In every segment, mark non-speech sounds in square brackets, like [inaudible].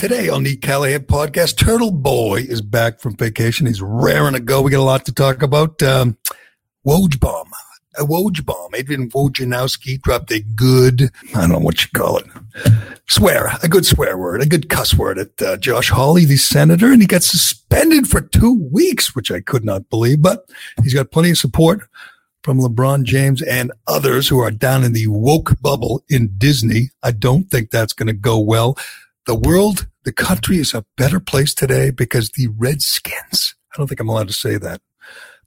Today on the Callahan podcast, Turtleboy is back from vacation. He's raring to go. We got a lot to talk about. Um, Woj bomb, a Woj bomb. Adrian Wojnarowski dropped a good, I don't know what you call it, swear, a good swear word, a good cuss word at uh, Josh Hawley, the senator, and he got suspended for two weeks, which I could not believe, but he's got plenty of support from LeBron James and others who are down in the woke bubble in Disney. I don't think that's going to go well. The world, the country is a better place today because the Redskins, I don't think I'm allowed to say that.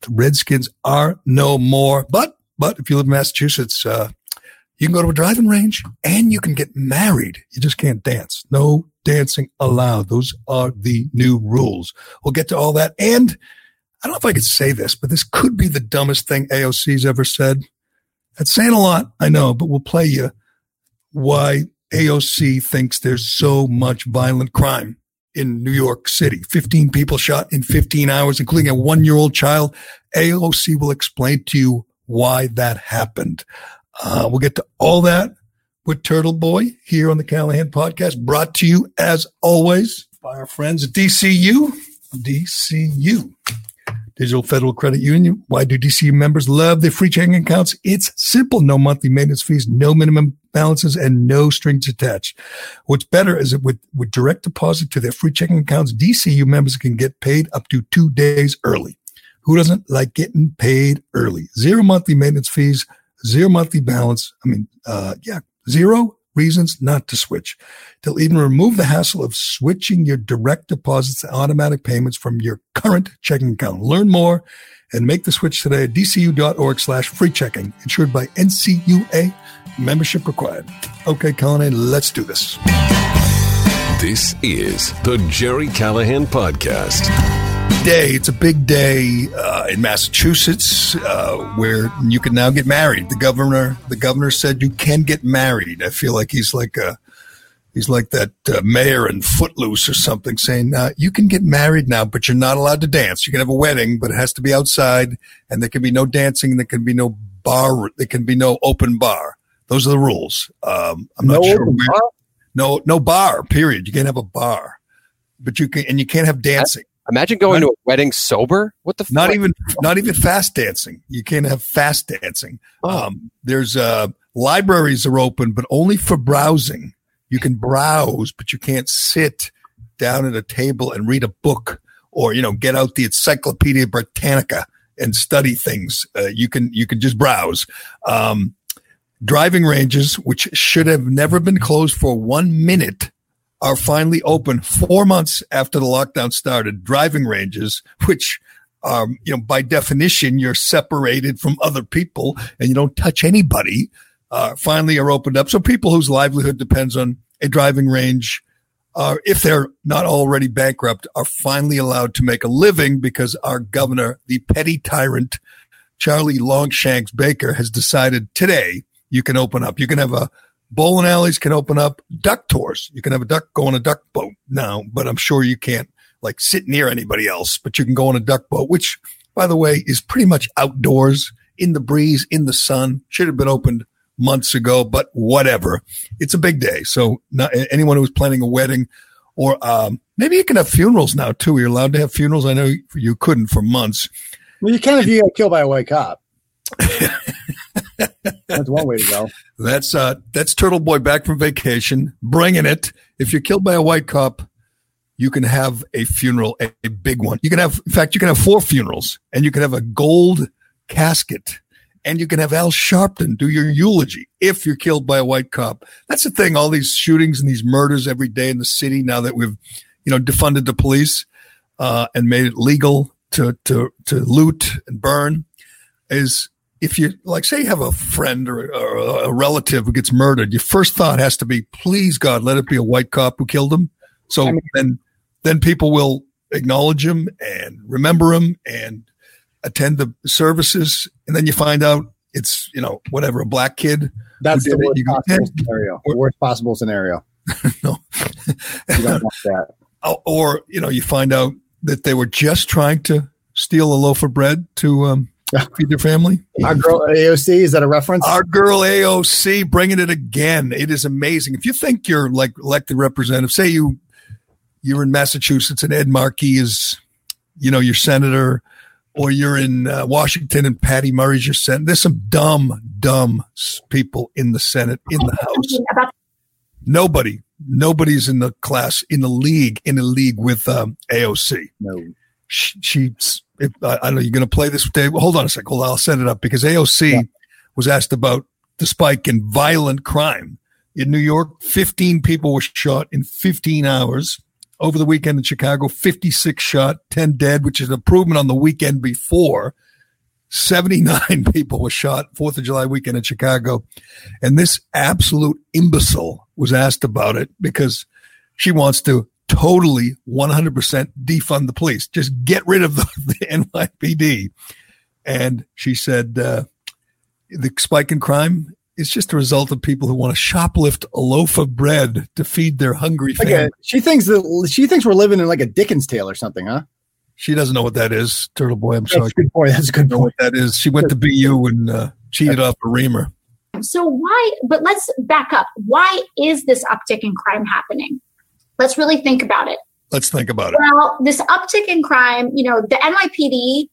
The Redskins are no more. But, but if you live in Massachusetts, uh, you can go to a driving range and you can get married. You just can't dance. No dancing allowed. Those are the new rules. We'll get to all that. And I don't know if I could say this, but this could be the dumbest thing AOC's ever said. That's saying a lot, I know, but we'll play you why AOC thinks there's so much violent crime in New York City. 15 people shot in 15 hours, including a one year old child. AOC will explain to you why that happened. Uh, we'll get to all that with Turtleboy here on the Callahan podcast, brought to you as always by our friends at DCU. DCU. Digital Federal Credit Union. Why do DCU members love their free checking accounts? It's simple. No monthly maintenance fees, no minimum balances, and no strings attached. What's better is that with, with direct deposit to their free checking accounts, DCU members can get paid up to two days early. Who doesn't like getting paid early? Zero monthly maintenance fees, zero monthly balance. I mean, uh, yeah, zero reasons not to switch. They'll even remove the hassle of switching your direct deposits and automatic payments from your current checking account. Learn more and make the switch today at dcu.org slash free checking, insured by NCUA, membership required. Okay, Colin, let's do this. This is the Gerry Callahan Podcast day. It's a big day uh, in Massachusetts uh, where you can now get married. The governor, the governor said you can get married. I feel like he's like a, he's like that uh, mayor in Footloose or something, saying uh, you can get married now, but you're not allowed to dance. You can have a wedding, but it has to be outside, and there can be no dancing. There can be no bar. There can be no open bar. Those are the rules. Um, I'm not no sure. Where, no, no bar. Period. You can't have a bar, but you can, and you can't have dancing. Imagine going not, to a wedding sober. What the? Not fuck? even not even fast dancing. You can't have fast dancing. Oh. Um, there's uh, libraries are open, but only for browsing. You can browse, but you can't sit down at a table and read a book or you know get out the Encyclopedia Britannica and study things. Uh, you can you can just browse. Um, driving ranges, which should have never been closed for one minute, are finally open four months after the lockdown started. Driving ranges, which um, you know, by definition, you're separated from other people and you don't touch anybody, uh, finally are opened up. So people whose livelihood depends on a driving range, uh, if they're not already bankrupt, are finally allowed to make a living because our governor, the petty tyrant, Charlie Longshanks Baker, has decided today you can open up. You can have a Bowling alleys can open up duck tours. You can have a duck go on a duck boat now, but I'm sure you can't like sit near anybody else, but you can go on a duck boat, which by the way is pretty much outdoors in the breeze, in the sun. Should have been opened months ago, but whatever. It's a big day. So not, anyone who's planning a wedding or um, maybe you can have funerals now too. You're allowed to have funerals. I know you couldn't for months. Well, you can if you get killed by a white cop. [laughs] that's one way to go. [laughs] That's uh, that's Turtleboy back from vacation, bringing it. If you're killed by a white cop, you can have a funeral, a, a big one. You can have, in fact, you can have four funerals, and you can have a gold casket, and you can have Al Sharpton do your eulogy if you're killed by a white cop. That's the thing. All these shootings and these murders every day in the city. Now that we've, you know, defunded the police uh, and made it legal to to to loot and burn, is if you like say you have a friend or, or, a relative who gets murdered your first thought has to be please god let it be a white cop who killed him. So I mean, then then people will acknowledge him and remember him and attend the services. And then you find out it's you know whatever a black kid that's the worst possible scenario. or, worst possible scenario. No. You don't want that. [laughs] Or you know you find out that they were just trying to steal a loaf of bread to um, [laughs] feed their family. Our girl AOC is that a reference? Our girl AOC bringing it again. It is amazing. If you think you're like elected representative, say you you're in Massachusetts and Ed Markey is, you know, your senator, or you're in uh, Washington and Patty Murray's your senator. There's some dumb, dumb people in the Senate, in the House. Nobody, nobody's in the class, in the league, in the league with um, AOC. No. She, she's, if, I, I don't know, you're going to play this day. Hold on a second. Hold on, I'll set it up because AOC yeah. was asked about the spike in violent crime in New York. 15 people were shot in 15 hours. Over the weekend in Chicago, 56 shot, 10 dead, which is an improvement on the weekend before. 79 [laughs] people were shot 4th of July weekend in Chicago. And this absolute imbecile was asked about it because she wants to totally 100% defund the police. Just get rid of the, [laughs] the NYPD. And she said, uh, the spike in crime is just a result of people who want to shoplift a loaf of bread to feed their hungry family. Okay. She thinks that she thinks we're living in like a Dickens tale or something, huh? She doesn't know what that is, Turtleboy. I'm That's sorry. A good point. That's a good point. what that is. She went to BU and uh, cheated off a reamer. So why? But let's back up. Why is this uptick in crime happening? Let's really think about it. Let's think about it. Well, this uptick in crime, you know, the NYPD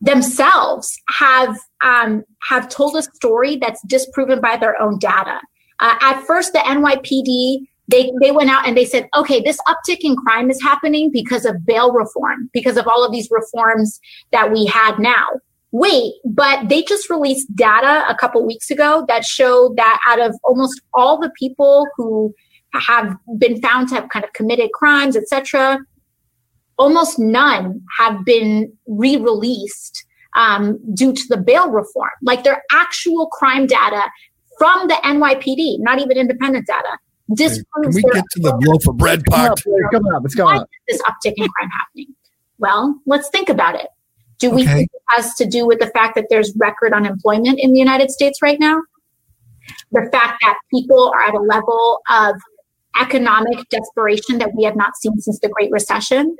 themselves have um, have told a story that's disproven by their own data. Uh, at first, the NYPD they they went out and they said, okay, this uptick in crime is happening because of bail reform, because of all of these reforms that we had now. Wait, but they just released data a couple weeks ago that showed that out of almost all the people who have been found to have kind of committed crimes, etc., almost none have been re-released um, due to the bail reform. Like their actual crime data from the NYPD, not even independent data. Disproves Can we get to the loaf of bread part? It's coming up. It's coming up. This uptick in crime happening. Well, let's think about it. Do we okay. think it has to do with the fact that there's record unemployment in the United States right now? The fact that people are at a level of economic desperation that we have not seen since the Great Recession?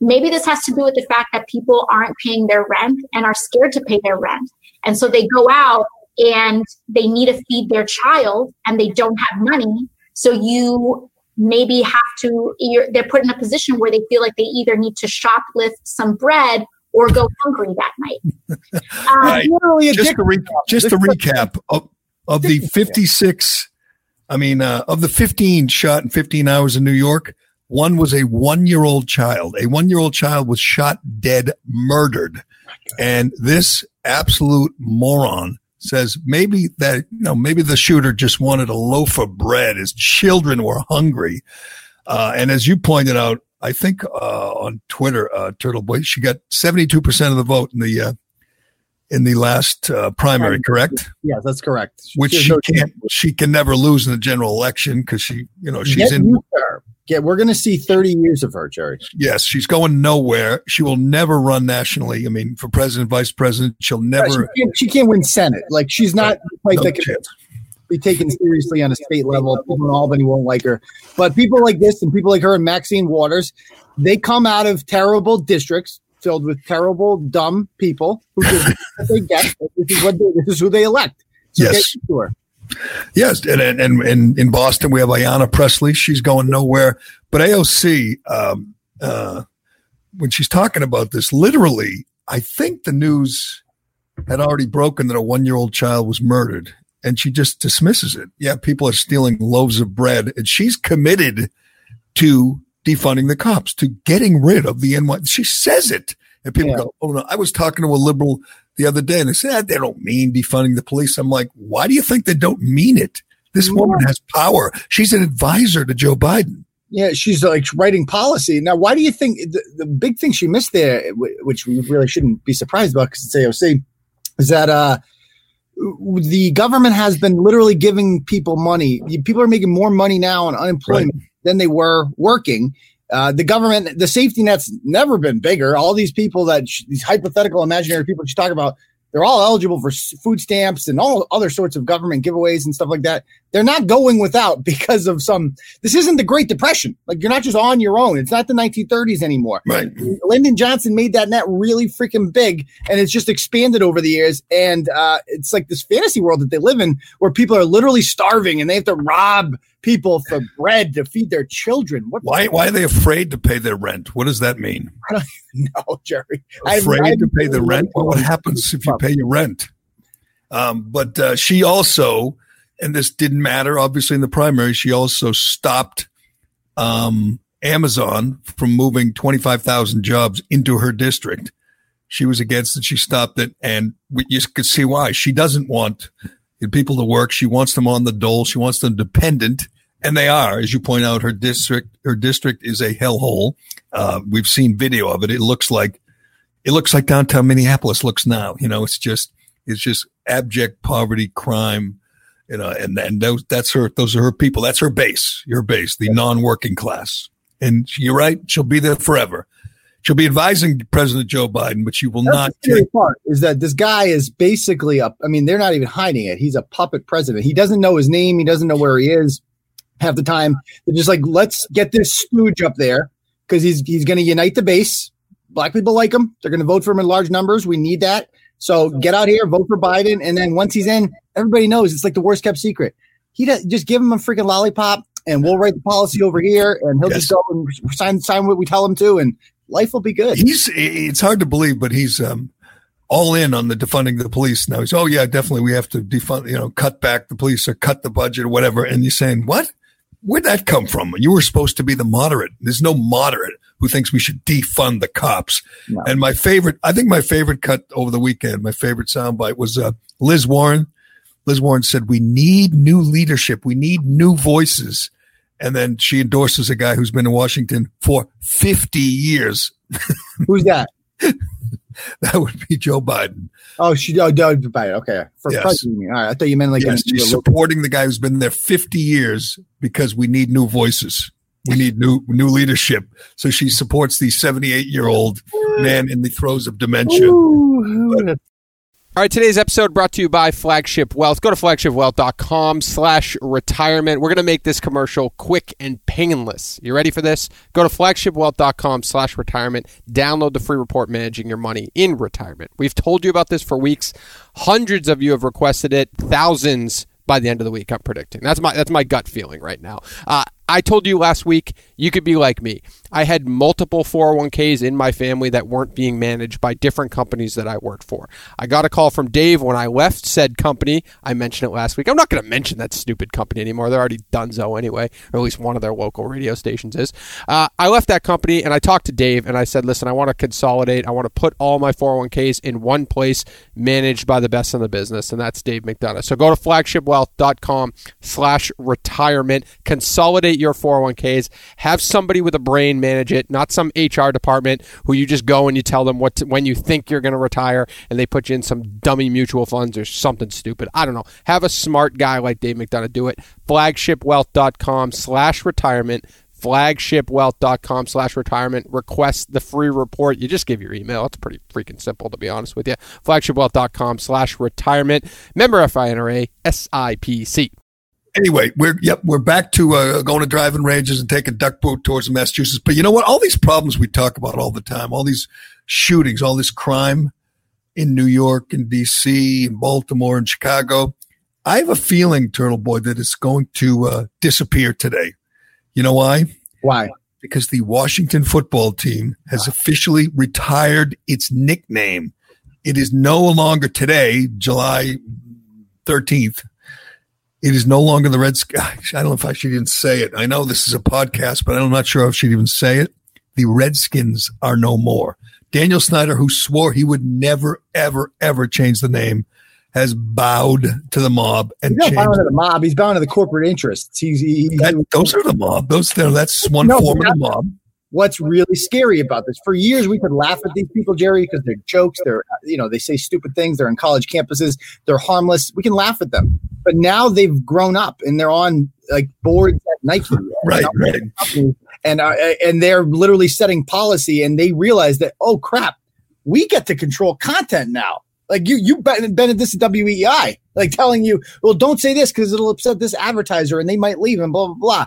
Maybe this has to do with the fact that people aren't paying their rent and are scared to pay their rent. And so they go out and they need to feed their child and they don't have money. So you maybe have to, they're put in a position where they feel like they either need to shoplift some bread or go hungry that night. [laughs] Um, right. Just to, re- just to recap of, of the 56, I mean, uh, of the 15 shot in 15 hours in New York, one was a one year old child. A one year old child was shot dead, murdered. And this absolute moron says maybe that, you know, maybe the shooter just wanted a loaf of bread. His children were hungry. Uh, and as you pointed out, I think, uh, on Twitter, uh, Turtleboy, she got 72% of the vote in the, uh, in the last uh, primary, correct? Yes, that's correct. Which she, she can't, she can never lose in the general election because she, you know, she's Get in. Yeah, we're going to see 30 years of her, Gerry. Yes, she's going nowhere. She will never run nationally. I mean, for president, vice president, she'll never. She can't, she can't win Senate. Like she's not like no that can be taken seriously on a state level. People in Albany won't like her, but people like this and people like her and Maxine Waters, they come out of terrible districts filled with terrible, dumb people who just [laughs] they get. This is what they, this is who they elect. So yes. Yes, and, and and in Boston we have Ayanna Pressley. She's going nowhere. But AOC, um, uh, when she's talking about this, literally, I think the news had already broken that a one-year-old child was murdered, and she just dismisses it. Yeah, people are stealing loaves of bread, and she's committed to defunding the cops, to getting rid of the NY. She says it, and people yeah. go, "Oh no!" I was talking to a liberal the other day and they said, ah, they don't mean defunding the police. I'm like, why do you think they don't mean it? This woman has power. She's an advisor to Joe Biden. Yeah, she's like writing policy. Now, why do you think the, the big thing she missed there, which we really shouldn't be surprised about because it's AOC, is that uh, the government has been literally giving people money. People are making more money now on unemployment right. Than they were working. Uh, the government, the safety net's never been bigger. All these people that these hypothetical, imaginary people you talk about, they're all eligible for food stamps and all other sorts of government giveaways and stuff like that. They're not going without [laughs] because of some. This isn't the Great Depression. Like you're not just on your own. It's not the 1930s anymore. Right. Lyndon Johnson made that net really freaking big, and it's just expanded over the years. And uh, it's like this fantasy world that they live in, where people are literally starving and they have to rob people for bread to feed their children. What Why why are they afraid to pay their rent? What does that mean? [laughs] no, Gerry? I- Afraid I- to pay the rent? Well, what happens if you pay your rent? Um, but uh, she also, and this didn't matter, obviously in the primary, she also stopped um, Amazon from moving 25,000 jobs into her district. She was against it. She stopped it. And we, you could see why. She doesn't want people to work. She wants them on the dole. She wants them dependent. And they are, as you point out, her district, her district is a hellhole. Uh, we've seen video of it. It looks like, it looks like downtown Minneapolis looks now. You know, it's just, it's just abject poverty, crime, you know, and and those that's her. Those are her people. That's her base. Your base, the non-working class. And you're right. She'll be there forever. She'll be advising President Joe Biden, but she will That's not the take. part is that this guy is basically a. I mean, they're not even hiding it. He's a puppet president. He doesn't know his name. He doesn't know where he is. Half the time, they're just like, let's get this stooge up there because he's he's going to unite the base. Black people like him. They're going to vote for him in large numbers. We need that. So get out here, vote for Biden, and then once he's in, everybody knows it's like the worst kept secret. He does, just give him a freaking lollipop, and we'll write the policy over here, and he'll Yes. just go and sign sign what we tell him to, and life will be good. He's. It's hard to believe, but he's um, all in on the defunding the police now. He's. Oh yeah, definitely. We have to defund. You know, cut back the police or cut the budget or whatever. And you're saying what? Where'd that come from? You were supposed to be the moderate. There's no moderate who thinks we should defund the cops. No. And my favorite, I think my favorite cut over the weekend, my favorite soundbite was uh, Liz Warren. Liz Warren said, "We need new leadership. We need new voices." And then she endorses a guy who's been in Washington for 50 years. [laughs] Who's that? [laughs] That would be Joe Biden. Oh, she oh, Doug Biden. Okay, for Yes. president. All right, I thought you meant like Yes, she's supporting the guy who's been there 50 years because we need new voices. We need new new leadership. So she supports the 78 year old man in the throes of dementia. Ooh, All right, today's episode brought to you by Flagship Wealth. Go to flagshipwealth.com slash retirement. We're going to make this commercial quick and painless. You ready for this? Go to flagshipwealth.com slash retirement. Download the free report managing your money in retirement. We've told you about this for weeks. Hundreds of you have requested it. Thousands by the end of the week, I'm predicting. That's my that's my gut feeling right now. Uh, I told you last week you could be like me. I had multiple 401ks in my family that weren't being managed by different companies that I worked for. I got a call from Dave when I left said company. I mentioned it last week. I'm not going to mention that stupid company anymore. They're already donezo anyway, or at least one of their local radio stations is. Uh, I left that company and I talked to Dave and I said, listen, I want to consolidate. I want to put all my 401ks in one place managed by the best in the business, and that's Dave McDonough. So go to flagshipwealth.com slash retirement. Consolidate your 401ks. Have somebody with a brain manage it, not some HR department who you just go and you tell them what to, when you think you're going to retire and they put you in some dummy mutual funds or something stupid. I don't know. Have a smart guy like Dave McDonough do it. Flagshipwealth.com slash retirement flagshipwealth.com slash retirement request the free report you just give your email it's pretty freaking simple to be honest with you flagshipwealth.com slash retirement member finra sipc Anyway, we're yep, we're back to uh, going to driving ranges and taking duck boat tours in Massachusetts. But you know what? All these problems we talk about all the time, all these shootings, all this crime in New York and D.C. and Baltimore and Chicago. I have a feeling, Turtleboy, that it's going to uh, disappear today. You know why? why? because the Washington football team has officially retired its nickname. It is no longer today, July 13th. It is no longer the Redskins. I don't know if I should even say it. I know this is a podcast, but I'm not sure if she'd even say it. The Redskins are no more. Daniel Snyder, who swore he would never, ever, ever change the name, has bowed to the mob and He's not to the mob. He's bound to the corporate interests. He's he, he- That, those are the mob. Those that's one No, form of the mob. what's really scary about this. For years, we could laugh at these people, Gerry, because they're jokes. They're, you know, they say stupid things. They're in college campuses. They're harmless. We can laugh at them. But now they've grown up and they're on like boards at Nike. [laughs] Right, and right. companies, And, uh, and they're literally setting policy and they realize that, oh crap, we get to control content now. Like you, you been at this WEEI, like telling you, well, don't say this because it'll upset this advertiser and they might leave and blah blah blah.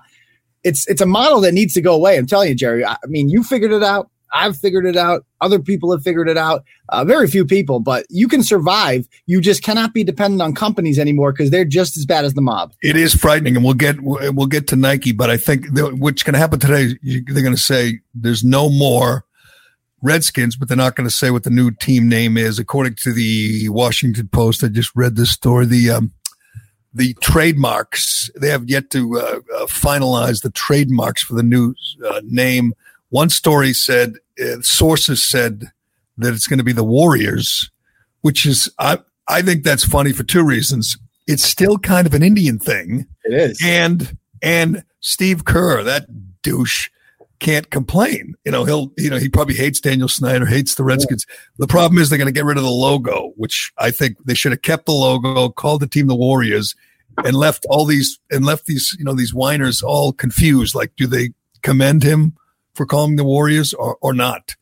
It's it's a model that needs to go away. I'm telling you, Gerry. I mean, you figured it out. I've figured it out. Other people have figured it out. Uh, very few people, but you can survive. You just cannot be dependent on companies anymore because they're just as bad as the mob. It is frightening, and we'll get we'll get to Nike, but I think what's going to happen today, they're going to say there's no more Redskins, but they're not going to say what the new team name is. According to the Washington Post, I just read this story. The um, the trademarks they have yet to uh, uh, finalize the trademarks for the new uh, name. One story said sources said that it's going to be the Warriors, which is I I think that's funny for two reasons. It's still kind of an Indian thing. It is, and and Steve Kerr, that douche, can't complain. You know, he'll, you know, he probably hates Daniel Snyder, hates the Redskins. Yeah. The problem is they're going to get rid of the logo, which I think they should have kept the logo, called the team the Warriors, and left all these, and left these, you know, these whiners all confused. Like, do they commend him for calling the Warriors or, or not?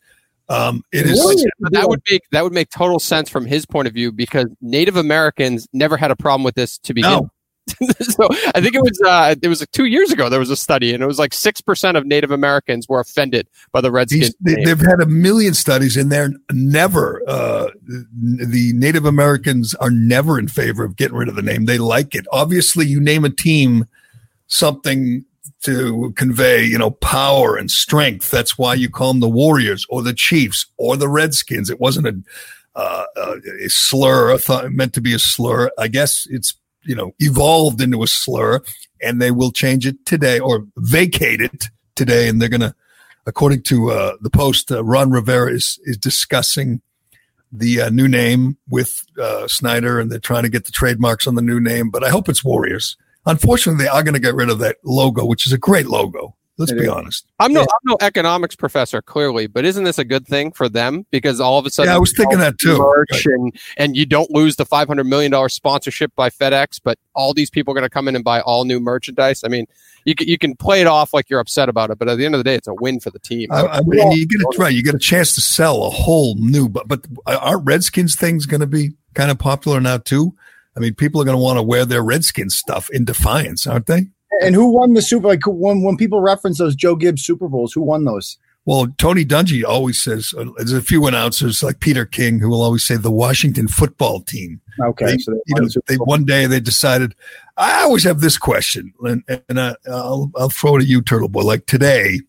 Um, it is. that would make that would make total sense from his point of view because Native Americans never had a problem with this to begin. No. [laughs] so I think it was uh, it was like two years ago there was a study and it was like six percent of Native Americans were offended by the Redskins. They, have had a million studies in there. Never uh, the Native Americans are never in favor of getting rid of the name. They like it. Obviously, you name a team something to convey, you know, power and strength. That's why you call them the Warriors or the Chiefs or the Redskins. It wasn't a uh, a slur, thought meant to be a slur. I guess it's you know, evolved into a slur and they will change it today or vacate it today. And they're going to, according to uh, the post, uh, Ron Rivera is, is discussing the uh, new name with uh, Snyder and they're trying to get the trademarks on the new name. But I hope it's Warriors. Unfortunately, they are going to get rid of that logo, which is a great logo. Let's be honest. I'm no, yeah. I'm no economics professor, clearly, but isn't this a good thing for them? Because all of a sudden, yeah, I was thinking that too. Right. And, and you don't lose the 500 million dollar sponsorship by FedEx, but all these people are going to come in and buy all new merchandise. I mean, you can, you can play it off like you're upset about it, but at the end of the day, it's a win for the team. I, I mean, you get it right. You get a chance to sell a whole new, but but aren't Redskins things going to be kind of popular now too? I mean, people are going to want to wear their Redskins stuff in defiance, aren't they? And who won the Super? Like when when people reference those Joe Gibbs Super Bowls, who won those? Well, Tony Dungy always says uh, there's a few announcers like Peter King who will always say the Washington football team. Okay, they, so you know, they, one day they decided. I always have this question, and, and I, will I'll throw it at you, Turtleboy. Like today,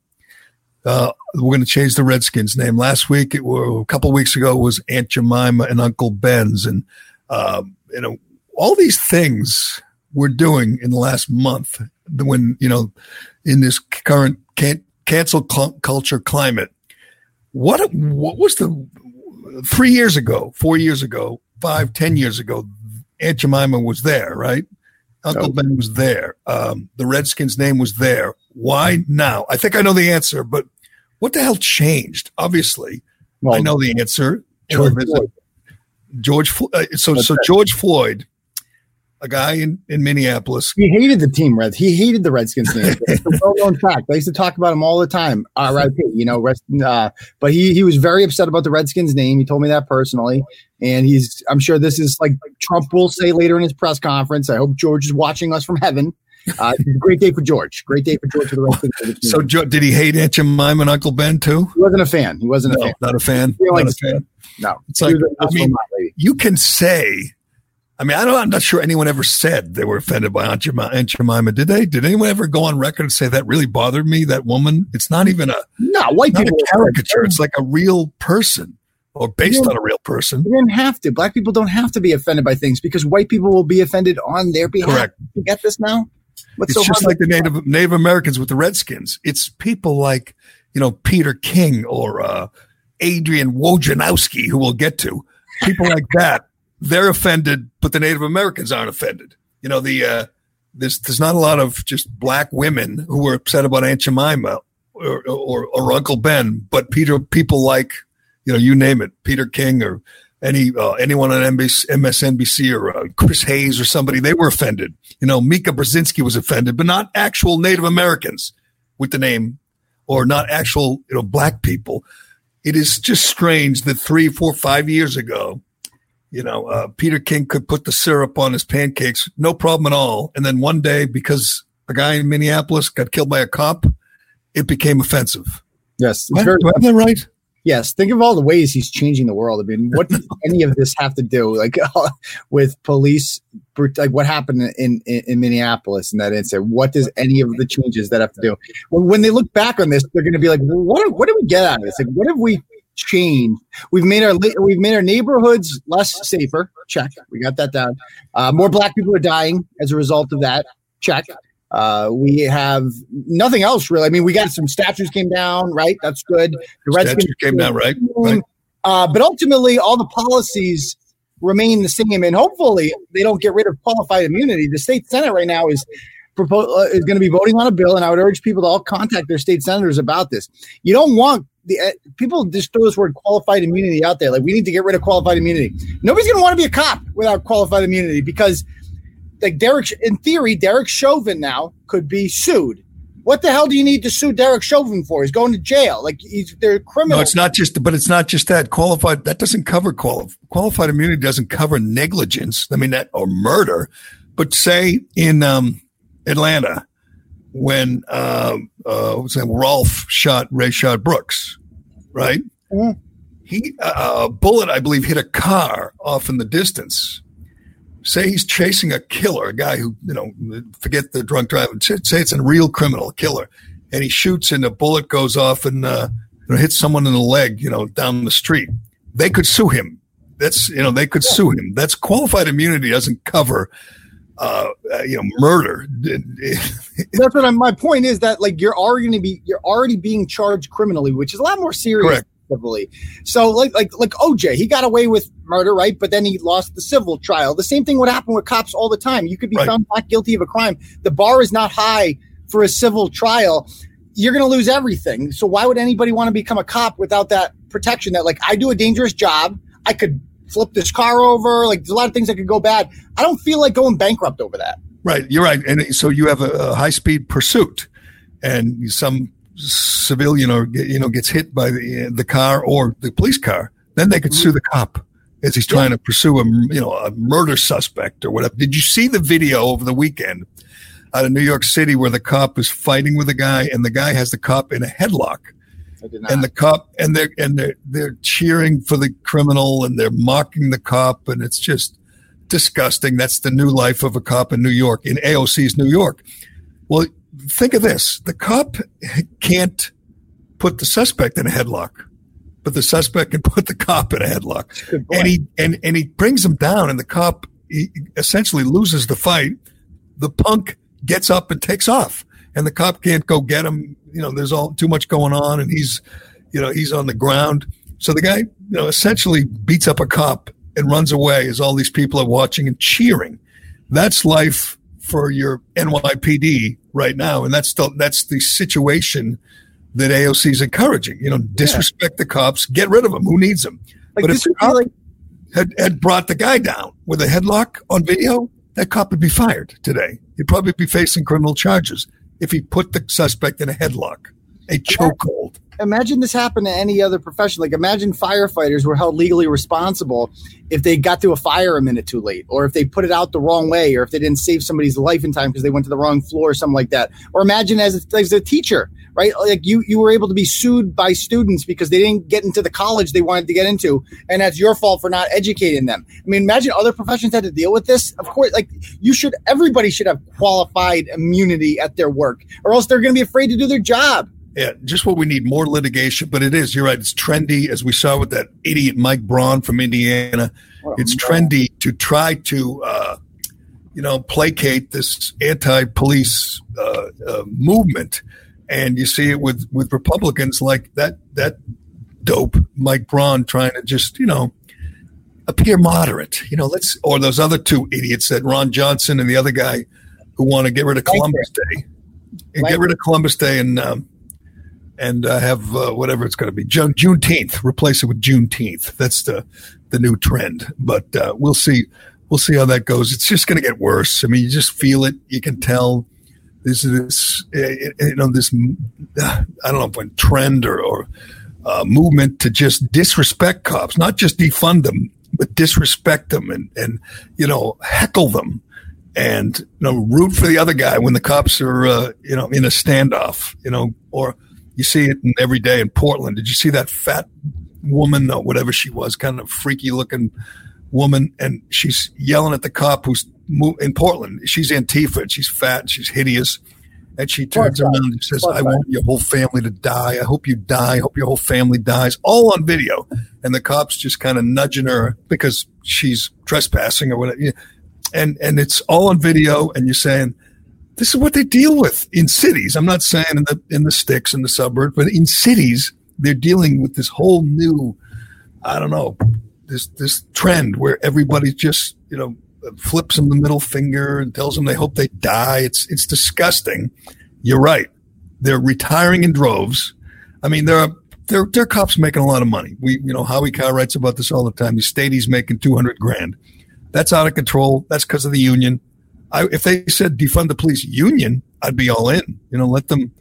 uh, we're going to change the Redskins name. Last week, it were a couple weeks ago, it was Aunt Jemima and Uncle Ben's, and um, you know all these things we're doing in the last month when you know in this current can- cancel cl- culture climate what what was the three years ago four years ago five ten years ago aunt jemima was there right? Uncle ben was there. Um, the redskins name was there. Why now? I think i know the answer but what the hell changed? Obviously well, i know the answer. George floyd, george, uh, so so george floyd a guy in, in Minneapolis. He hated the team, Reds. He hated the Redskins name. [laughs] It's a well-known fact. I used to talk about him all the time. R.I.P. You know, rest, uh, but he he was very upset about the Redskins name. He told me that personally, and he's. I'm sure this is like Trump will say later in his press conference. I hope George is watching us from heaven. Uh, great day for George. Great day for George for the Redskins. so, did he hate Aunt Jemima and Uncle Ben too? He wasn't a fan. He wasn't no, a fan. Not a fan. Not like, a fan. No, it's like I mean, you can say I mean, I don't, I'm not sure anyone ever said they were offended by Aunt Jemima, Aunt Jemima. Did they? Did anyone ever go on record and say that really bothered me? That woman? It's not even a no white people a caricature. It's like a real person or based on a real person. You didn't have to. Black people don't have to be offended by things because white people will be offended on their behalf. Correct. You get this now? What's it's so just like the Native Native Americans with the Redskins. It's people like you know Peter King or uh, Adrian Wojnarowski, who we'll get to. People like that they're offended, but the Native Americans aren't offended. You know, the uh, there's there's not a lot of just black women who were upset about Aunt Jemima or, or, or Uncle Ben, but Peter people like you know you name it, Peter King or any uh, anyone on NBC, MSNBC or uh, Chris Hayes or somebody, they were offended. You know, Mika Brzezinski was offended, but not actual Native Americans with the name or not actual you know black people. It is just strange that three, four, five years ago you know, uh, Peter King could put the syrup on his pancakes, no problem at all. And then one day, because a guy in Minneapolis got killed by a cop, it became offensive. Yes, very, do I have that right? Yes, think of all the ways he's changing the world. I mean, what does [laughs] any of this have to do, like, uh, [laughs] with police? Like, what happened in, in, in Minneapolis in that incident? What does any of the changes that have to do? When, when they look back on this, they're going to be like, "What? What did we get out of this? Like, what have we changed? We've made our we've made our neighborhoods less safer. Check, we got that down. Uh, more black people are dying as a result of that. Check. Uh, we have nothing else really. I mean, we got some statues came down, right? That's good. The Redskins came down, right? right. Uh, but ultimately, all the policies remain the same, and hopefully, they don't get rid of qualified immunity. The state senate right now is propose uh, is going to be voting on a bill, and I would urge people to all contact their state senators about this. You don't want the uh, people just throw this word qualified immunity out there. Like we need to get rid of qualified immunity. Nobody's going to want to be a cop without qualified immunity because like Derek, in theory, Derek Chauvin now could be sued. What the hell do you need to sue Derek Chauvin for? He's going to jail. Like he's they're criminal. No, it's not just, but it's not just that qualified. That doesn't cover quali- qualified immunity. Doesn't cover negligence. I mean that or murder. But say in um, Atlanta when uh, uh, what's that? Rolfe shot Rayshard Brooks, right? Mm-hmm. He uh, a bullet, I believe, hit a car off in the distance say he's chasing a killer, a guy who, you know, forget the drunk driving, say it's a real criminal, a killer, and he shoots and a bullet goes off and uh, you know, hits someone in the leg, you know, down the street. They could sue him. That's, you know, they could sue him. That's qualified immunity doesn't cover, uh, uh you know, murder. [laughs] That's what I'm, my point is that like you're already going to be, you're already being charged criminally, which is a lot more serious Correct. So like like like OJ, he got away with murder, right? But then he lost the civil trial. The same thing would happen with cops all the time. You could be right. found not guilty of a crime. The bar is not high for a civil trial. You're going to lose everything. So why would anybody want to become a cop without that protection? That like I do a dangerous job, I could flip this car over. Like there's a lot of things that could go bad. I don't feel like going bankrupt over that. Right, you're right, and so you have a, a high speed pursuit, and some civilian or you know gets hit by the the car or the police car, then they could mm-hmm. sue the cop as he's trying yeah. to pursue a you know a murder suspect or whatever. Did you see the video over the weekend out of New York City where the cop is fighting with a guy and the guy has the cop in a headlock? And the cop and they're and they're they're cheering for the criminal and they're mocking the cop and it's just disgusting. That's the new life of a cop in New York in AOC's New York. Well, think of this. The cop can't put the suspect in a headlock but the suspect can [laughs] put the cop in a headlock. And he and, and he brings him down and the cop essentially loses the fight. The punk gets up and takes off and the cop can't go get him you know there's all too much going on and he's you know he's on the ground so the guy you know essentially beats up a cop and runs away as all these people are watching and cheering that's life for your NYPD right now, and that's the that's the situation that AOC is encouraging. You know, disrespect yeah. the cops, get rid of them. Who needs them? Like but if the cop like- had, had brought the guy down with a headlock on video, that cop would be fired today. He'd probably be facing criminal charges if he put the suspect in a headlock, a chokehold imagine this happened to any other profession. Like imagine firefighters were held legally responsible if they got to a fire a minute too late, or if they put it out the wrong way, or if they didn't save somebody's life in time because they went to the wrong floor or something like that. Or imagine as a, as a teacher, right? Like you you were able to be sued by students because they didn't get into the college they wanted to get into, and that's your fault for not educating them. I mean, imagine other professions had to deal with this. Of course, like you should, everybody should have qualified immunity at their work, or else they're going to be afraid to do their job. Yeah, just what we need more litigation. But it is, you're right. It's trendy, as we saw with that idiot Mike Braun from Indiana. It's trendy to try to, uh, you know, placate this anti-police uh, uh, movement, and you see it with with Republicans like that that dope Mike Braun trying to just, you know, appear moderate. You know, let's or those other two idiots that Ron Johnson and the other guy who want to get rid of Columbus Day and get rid of Columbus Day and. Um, and uh, have uh, whatever it's going to be June, Juneteenth. Replace it with Juneteenth. That's the the new trend. But uh, we'll see. We'll see how that goes. It's just going to get worse. I mean, you just feel it. You can tell. This is this eh, eh, you know this I don't know if trend or, or uh, movement to just disrespect cops, not just defund them, but disrespect them and and you know heckle them and you know root for the other guy when the cops are uh, you know in a standoff, you know, or You see it in every day in Portland. Did you see that fat woman or whatever she was, kind of freaky looking woman, and she's yelling at the cop who's in Portland. She's Antifa and she's fat and she's hideous. And she turns around and says, I want your whole family to die. I hope you die. I hope your whole family dies. All on video. And the cops just kind of nudging her because she's trespassing or whatever. And, and it's all on video. And you're saying, this is what they deal with in cities. I'm not saying in the, in the sticks in the suburbs, but in cities, they're dealing with this whole new, I don't know, this, this trend where everybody's just, you know, flips them the middle finger and tells them they hope they die. It's it's disgusting. You're right. They're retiring in droves. I mean, there are there there are cops making a lot of money. We you know Howie Carr writes about this all the time. The state he's making two hundred grand. That's out of control. That's because of the union. I, if they said defund the police union, I'd be all in. You know, let them.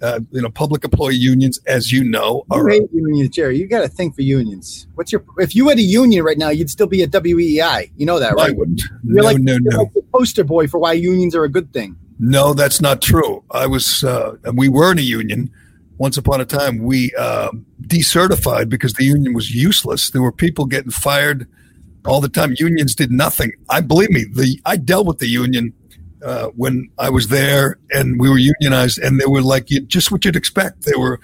Uh, you know, public employee unions, as you know, You are unions, Gerry. You got to think for unions. What's your? If you had a union right now, you'd still be at WEEI. You know that, right? I wouldn't. You're no, like, no, no. like the poster boy for why unions are a good thing. No, that's not true. I was, uh, we were in a union. Once upon a time, we uh, decertified because the union was useless. There were people getting fired all the time. Unions did nothing. I believe me. The I dealt with the union uh, when I was there, and we were unionized, and they were like you, just what you'd expect. They were,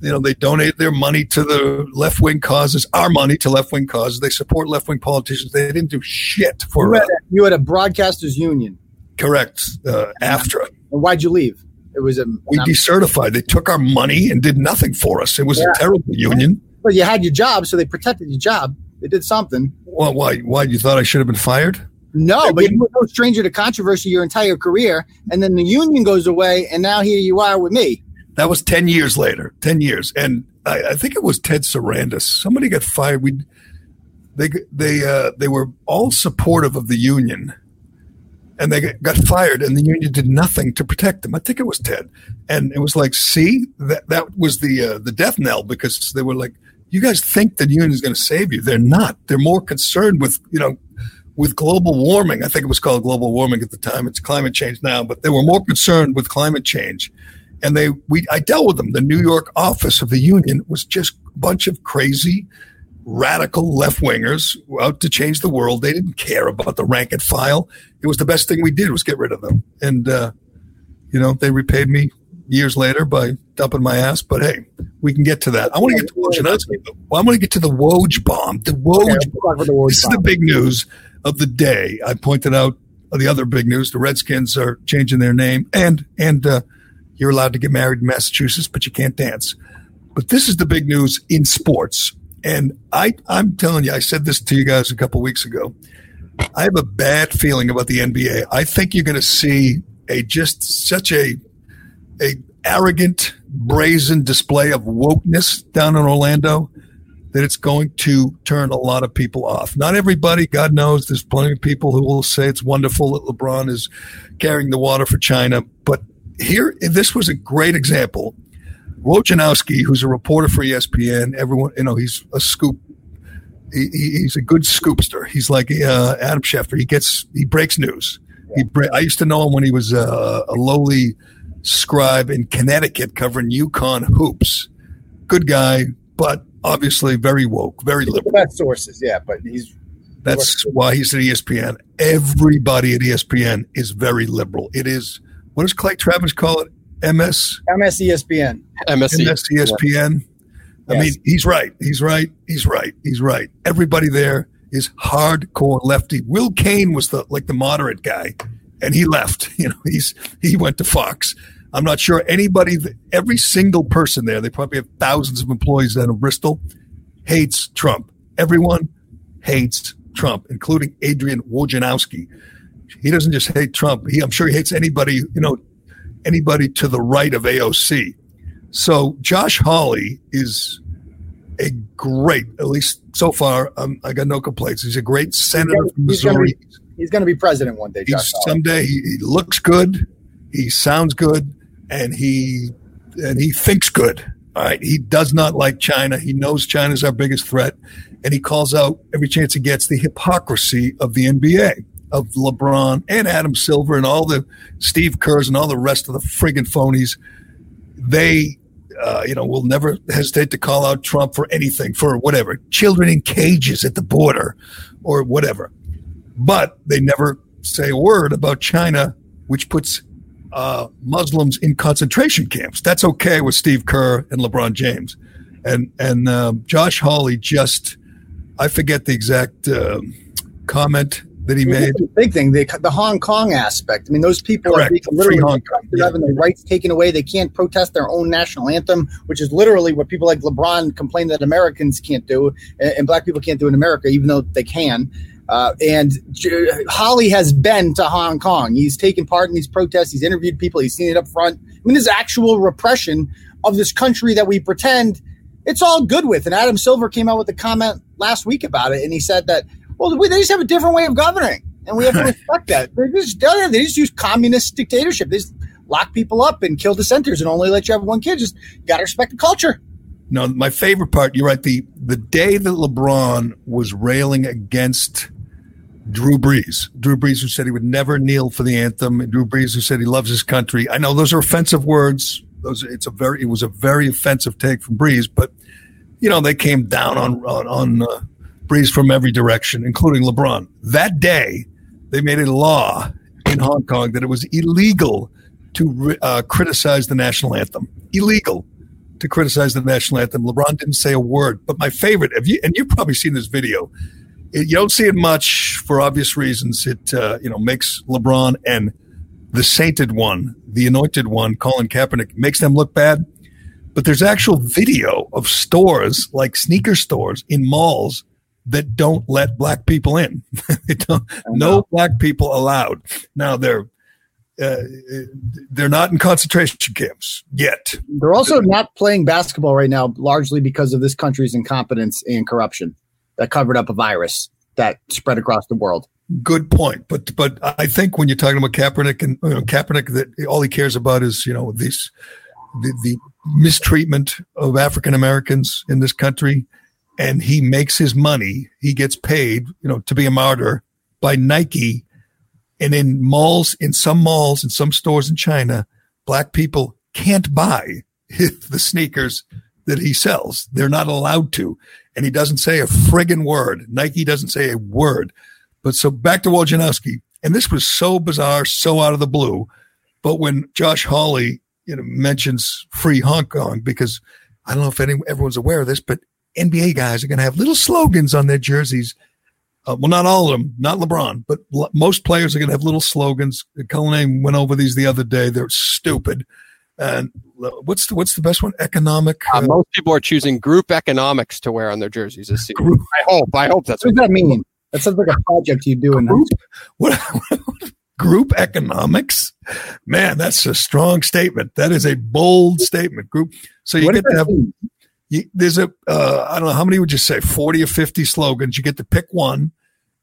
you know, they donate their money to the left wing causes, our money to left wing causes. They support left wing politicians. They didn't do shit You for had, uh, a, you had a broadcasters union, correct uh, AFTRA. and why'd you leave? It was a. We decertified. They took our money and did nothing for us. It was Yeah. a terrible union. But you had your job, so they protected your job. They did something. Well, why? Why you thought I should have been fired? No, but you were no stranger to controversy your entire career, and then the union goes away, and now here you are with me. That was ten years later. Ten years, and I, I think it was Ted Sarandis. Somebody got fired. We they they uh, they were all supportive of the union, and they got- got fired, and the union did nothing to protect them. I think it was Ted, and it was like, see, that that was the uh, the death knell because they were like, you guys think the union is going to save you? They're not. They're more concerned with you know with global warming. I think it was called global warming at the time. It's climate change now, but they were more concerned with climate change. And they, we, I dealt with them. The New York office of the union was just a bunch of crazy, radical left wingers out to change the world. They didn't care about the rank and file. It was the best thing we did was get rid of them. And, uh, you know, they repaid me years later by dumping my ass. But hey, we can get to that. I want to get to Wojnarowski. Well, I'm going to get to the Woj bomb. The Woj Okay, about the Woj this is the big news of the day. I pointed out the other big news: the Redskins are changing their name, and and uh, you're allowed to get married in Massachusetts, but you can't dance. But this is the big news in sports, and I I'm telling you, I said this to you guys a couple weeks ago. I have a bad feeling about the NBA. I think you're going to see a just such a a arrogant, brazen display of wokeness down in Orlando that it's going to turn a lot of people off. Not everybody, God knows, there's plenty of people who will say it's wonderful that LeBron is carrying the water for China. But here, this was a great example. Wojnarowski, who's a reporter for ESPN, everyone, you know, he's a scoop. He, he- he's a good scoopster. He's like uh, Adam Schefter. He gets, he breaks news. He, bre- I used to know him when he was uh, a lowly scribe in Connecticut covering UConn hoops. Good guy, but obviously very woke, very liberal. best sources, yeah, but he's That's why he's at ESPN. Everybody at ESPN is very liberal. It is, what does Clay Travis call it? MS, MS ESPN. MS ESPN. I Yes. mean, he's right. He's right. He's right. He's right. Everybody there is hardcore lefty. Will Cain was the like the moderate guy, and he left. [laughs] You know, he's he went to Fox. I'm not sure anybody. Every single person there, they probably have thousands of employees down in Bristol, hates Trump. Everyone hates Trump, including Adrian Wojnarowski. He doesn't just hate Trump. He, I'm sure he hates anybody. You know, anybody to the right of AOC. So Josh Hawley is a great, at least so far, um, I got no complaints. He's a great senator from he's gonna Missouri. He's going to be president one day, Josh. He's someday he, he looks good, he sounds good, and he and he thinks good. All right, he does not like China. He knows China's our biggest threat, and he calls out every chance he gets the hypocrisy of the NBA, of LeBron and Adam Silver and all the Steve Kerrs and all the rest of the friggin' phonies. They uh, you know, will never hesitate to call out Trump for anything, for whatever, children in cages at the border or whatever. But they never say a word about China, which puts uh, Muslims in concentration camps. That's okay with Steve Kerr and LeBron James. And, and uh, Josh Hawley just, I forget the exact uh, comment that he made. big thing, the, the Hong Kong aspect. I mean, those people Correct. are literally Free Hong Kong, yeah. having their rights taken away. They can't protest their own national anthem, which is literally what people like LeBron complain that Americans can't do and, and black people can't do in America, even though they can. Uh, and J- Hawley has been to Hong Kong. He's taken part in these protests. He's interviewed people. He's seen it up front. I mean, there's actual repression of this country that we pretend it's all good with. And Adam Silver came out with a comment last week about it, and he said that well, we, they just have a different way of governing, and we have to [laughs] respect that. They just they just use communist dictatorship. They just lock people up and kill dissenters and only let you have one kid. Just got to respect the culture. No, my favorite part, you're right. The the day that LeBron was railing against Drew Brees, Drew Brees who said he would never kneel for the anthem, and Drew Brees who said he loves his country. I know those are offensive words. Those it's a very it was a very offensive take from Brees, but you know they came down on on, on uh, Brees from every direction, including LeBron. That day, they made a law in Hong Kong that it was illegal to uh, criticize the national anthem. Illegal to criticize the national anthem. LeBron didn't say a word. But my favorite, you, and you've probably seen this video. It, you don't see it much for obvious reasons. It uh, you know makes LeBron and the sainted one, the anointed one, Colin Kaepernick, makes them look bad. But there's actual video of stores like sneaker stores in malls that don't let black people in. [laughs] they don't, no black people allowed. Now they're uh, they're not in concentration camps yet. They're also not playing basketball right now, largely because of this country's incompetence and corruption that covered up a virus that spread across the world. Good point, but but I think when you're talking about Kaepernick and you know, Kaepernick, that all he cares about is you know this the, the mistreatment of African Americans in this country, and he makes his money. He gets paid, you know, to be a martyr by Nike, and in malls, in some malls, in some stores in China, black people can't buy [laughs] the sneakers that he sells. They're not allowed to, and he doesn't say a friggin' word. Nike doesn't say a word. But so back to Wojnarowski, and this was so bizarre, so out of the blue. But when Josh Hawley, you know, mentions free Hong Kong, because I don't know if anyone, everyone's aware of this, but NBA guys are going to have little slogans on their jerseys. Uh, well, not all of them, not LeBron, but l- most players are going to have little slogans. Cullinane went over these the other day. They're stupid. And what's the what's the best one? Economic. Uh, uh, most people are choosing group economics to wear on their jerseys this season. Group- I hope. I hope that's What what does that mean? That sounds like a project you do in group, school. what, [laughs] group economics man that's a strong statement that is a bold statement group so you What get to have mean? you, there's a uh, i don't know how many would you say 40 or 50 slogans you get to pick one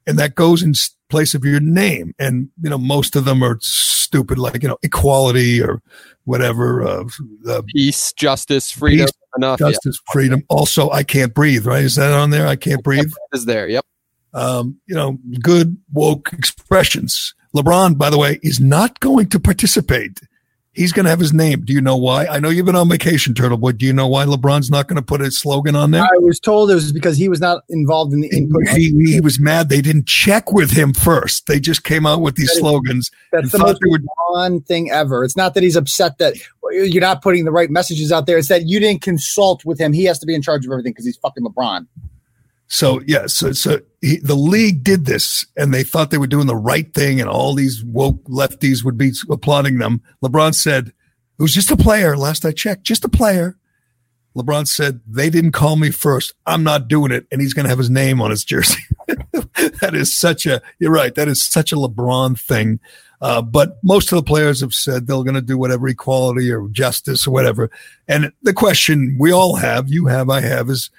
and that goes in place of your name and you know most of them are stupid like you know equality or whatever uh, uh, peace, justice, freedom, Peace, enough. Yeah, justice freedom also i can't breathe right is that on there i can't breathe is there. Yep. um, you know, good woke expressions. LeBron, by the way, is not going to participate. He's going to have his name. Do you know why? I know you've been on vacation, Turtleboy. Do you know why LeBron's not going to put a slogan on there? I was told it was because he was not involved in the input. He, he was mad. They didn't check with him first. They just came out with these That is- slogans. That's and the most were- LeBron thing ever. It's not that he's upset that you're not putting the right messages out there. It's that you didn't consult with him. He has to be in charge of everything because he's fucking LeBron. So yeah, so so he, the league did this, and they thought they were doing the right thing, and all these woke lefties would be applauding them. LeBron said, "It was just a player." Last I checked, just a player. LeBron said, "They didn't call me first. I'm not doing it," and he's going to have his name on his jersey. [laughs] that is such a. You're right. That is such a LeBron thing. Uh, but most of the players have said they're going to do whatever equality or justice or whatever. And the question we all have, you have, I have, is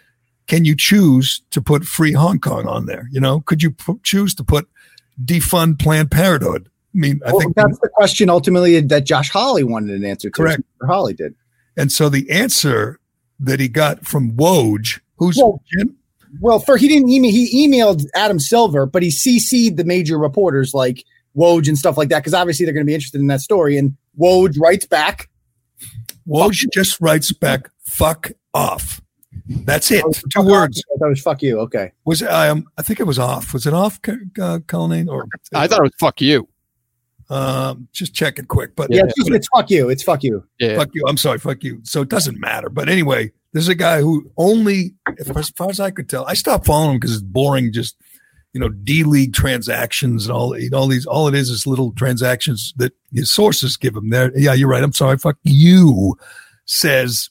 can you choose to put free Hong Kong on there? You know, could you p- choose to put defund Planned Parenthood? I mean, I Well, think, that's the question ultimately that Josh Hawley wanted an answer to. Correct. Hawley did. and so the answer that he got from Woj, who's Well- Jim, Well, for he didn't email. He emailed Adam Silver, but he CC'd the major reporters like Woj and stuff like that because obviously they're going to be interested in that story. And Woj writes back Woj just writes back, "Fuck off." That's it. Oh, Two fuck words. off. I thought it was fuck you. Okay. Was um? I think it was off. Was it off, uh, Colleen? Or I thought it was fuck you. um, just check it quick. But Yeah, it's, it's fuck you. It's fuck you. Yeah. fuck you. I'm sorry, fuck you. So it doesn't matter. But anyway, this is a guy who only, as far as I could tell, I stopped following him because it's boring. Just you know, D League transactions and all, all these. All it is is little transactions that his sources give him. There, yeah, you're right. I'm sorry, fuck you. Says,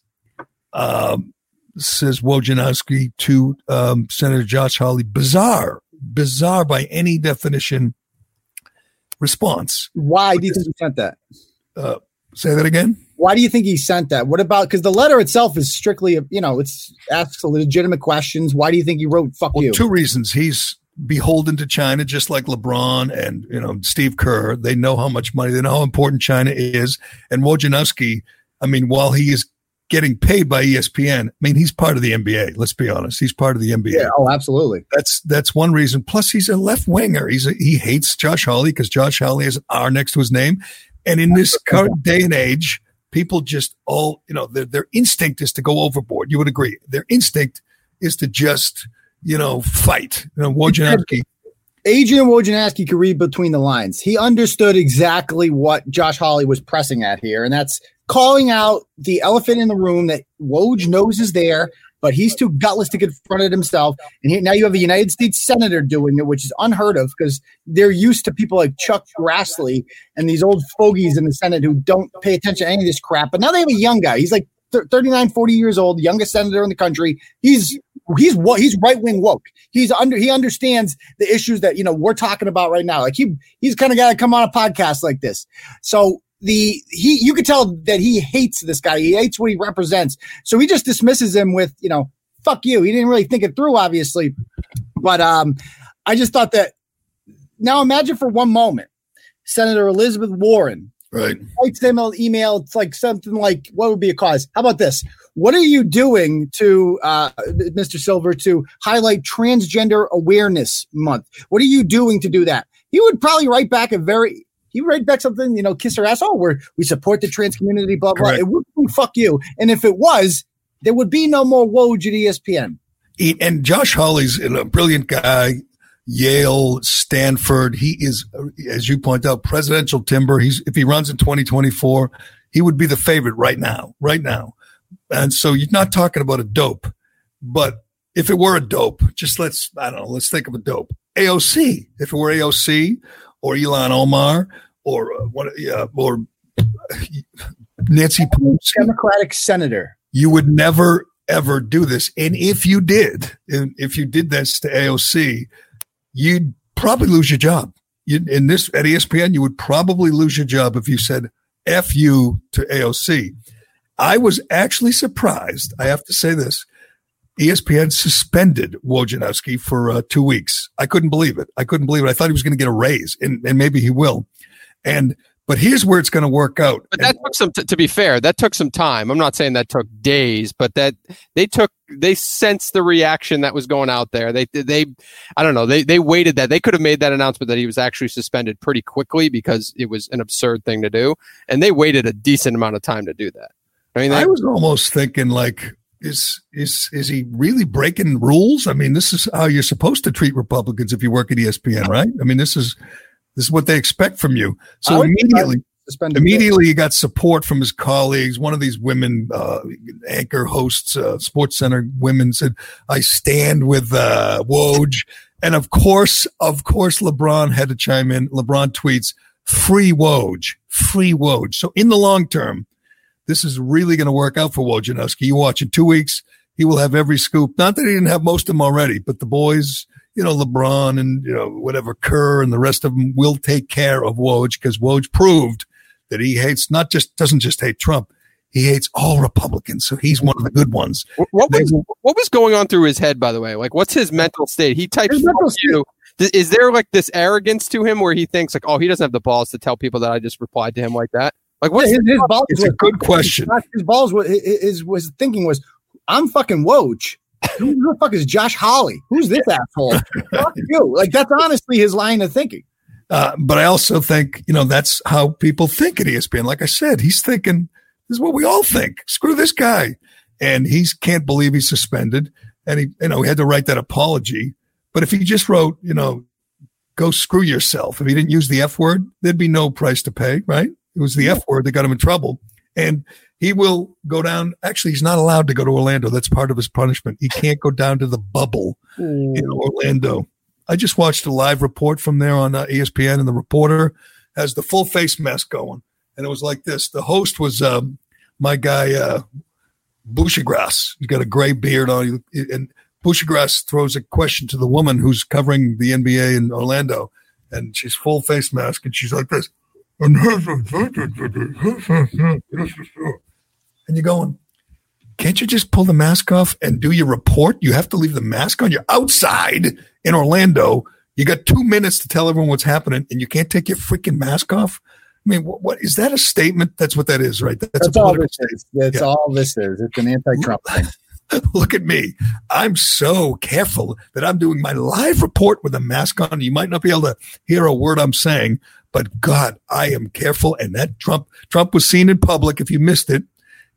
um, says Wojnarowski to um, Senator Josh Hawley. Bizarre, bizarre by any definition. Response. Why do you think he sent that? Say that again. Why do you think he sent that? What about because the letter itself is strictly, you know, it's asks legitimate questions. Why do you think he wrote "fuck Well, you"? two reasons. He's beholden to China, just like LeBron and you know Steve Kerr. They know how much money, they know how important China is. And Wojnarowski, I mean, while he is getting paid by ESPN, I mean, he's part of the NBA. Let's be honest, he's part of the NBA. yeah, oh, absolutely. That's that's one reason. Plus, he's a left winger. He's a, he hates Josh Hawley because Josh Hawley has an R next to his name. And in this current day and age, people just all you know their their instinct is to go overboard. You would agree. Their instinct is to just you know fight. You know, Wojnarowski. Adrian Wojnarowski could read between the lines. He understood exactly what Josh Hawley was pressing at here, and that's calling out the elephant in the room that Woj knows is there, but he's too gutless to confront it himself. And here, now you have a United States senator doing it, which is unheard of because they're used to people like Chuck Grassley and these old fogies in the Senate who don't pay attention to any of this crap. But now they have a young guy. He's like thir- 39, 40 years old, youngest senator in the country. He's he's what he's right wing woke. He's under he understands the issues that you know we're talking about right now. Like he he's kind of got to come on a podcast like this. So the he you could tell that he hates this guy. He hates what he represents. So he just dismisses him with you know fuck you. He didn't really think it through, obviously. But um, I just thought that. Now imagine for one moment, Senator Elizabeth Warren Right. writes them an email. It's like something like, what would be a cause? How about this? What are you doing to, uh, Mr. Silver, to highlight Transgender Awareness Month? What are you doing to do that? He would probably write back a very, he write back something, you know, kiss her ass. Oh, we're, we support the trans community, blah, blah. Correct. It would be fuck you. And if it was, there would be no more Woj at ESPN. And Josh Hawley's a brilliant guy. Yale, Stanford. He is, as you point out, presidential timber. He's if he runs in 2024, he would be the favorite right now, right now. And so you're not talking about a dope, but if it were a dope, just let's I don't know, let's think of a dope. AOC. If it were AOC or Ilhan Omar or uh, what, uh, or Nancy Pelosi, Democratic senator. you would never ever do this. And if you did, and if you did this to AOC, you'd probably lose your job. You, in this at ESPN, you would probably lose your job if you said "f you" to AOC. I was actually surprised. I have to say this: ESPN suspended Wojnarowski for uh, two weeks. I couldn't believe it. I couldn't believe it. I thought he was going to get a raise, and, and maybe he will. And but here's where it's going to work out. But that took some. T- to be fair, that took some time. I'm not saying that took days, but that they took. They sensed the reaction that was going out there. They they, I don't know. They they waited that. They could have made that announcement that he was actually suspended pretty quickly because it was an absurd thing to do, and they waited a decent amount of time to do that. I mean, they, I was almost thinking like, is is is he really breaking rules? I mean, this is how you're supposed to treat Republicans if you work at ESPN, right? I mean, this is this is what they expect from you. So immediately, immediately he got support from his colleagues. One of these women uh, anchor hosts, uh, SportsCenter women said, "I stand with uh, Woj," and of course, of course, LeBron had to chime in. LeBron tweets, "Free Woj, free Woj." So in the long term, this is really going to work out for Wojnarowski. You watch in two weeks, he will have every scoop. Not that he didn't have most of them already, but the boys, you know, LeBron and you know whatever Kerr and the rest of them will take care of Woj because Woj proved that he hates not just doesn't just hate Trump, he hates all Republicans. So he's one of the good ones. what was what was going on through his head? By the way, like what's his mental state? He types His mental "fuck you." Is there like this arrogance to him where he thinks like, oh, he doesn't have the balls to tell people that I just replied to him like that? Like, Yeah, what's his, his balls It's a was- good question. His balls was his, his was thinking was, I'm fucking Woj. Who the [laughs] fuck is Josh Hawley? Who's this asshole? [laughs] Fuck you. Like that's honestly his line of thinking. Uh, but I also think, you know, that's how people think at ESPN. Like I said, he's thinking This is what we all think. Screw this guy. And he can't believe he's suspended. And he, you know, he had to write that apology. But if he just wrote, you know, go screw yourself, if he didn't use the F word, there'd be no price to pay, right? It was the F word that got him in trouble. And he will go down. Actually, he's not allowed to go to Orlando. That's part of his punishment. He can't go down to the bubble in Orlando. I just watched a live report from there on uh, ESPN, and the reporter has the full face mask going, and it was like this. The host was um, my guy uh. He's got a gray beard on, and Bushagras throws a question to the woman who's covering the NBA in Orlando, and she's full face mask, and she's like this. And you're going, can't you just pull the mask off and do your report? You have to leave the mask on. You're outside in Orlando. You got two minutes to tell everyone what's happening, and you can't take your freaking mask off. I mean, what, what is that a statement? That's what that is, right? That's, That's all this is. That's yeah. all this is. It's an anti-Trump thing. [laughs] Look at me. I'm so careful that I'm doing my live report with a mask on. You might not be able to hear a word I'm saying, but God, I am careful. And that Trump, Trump was seen in public. If you missed it,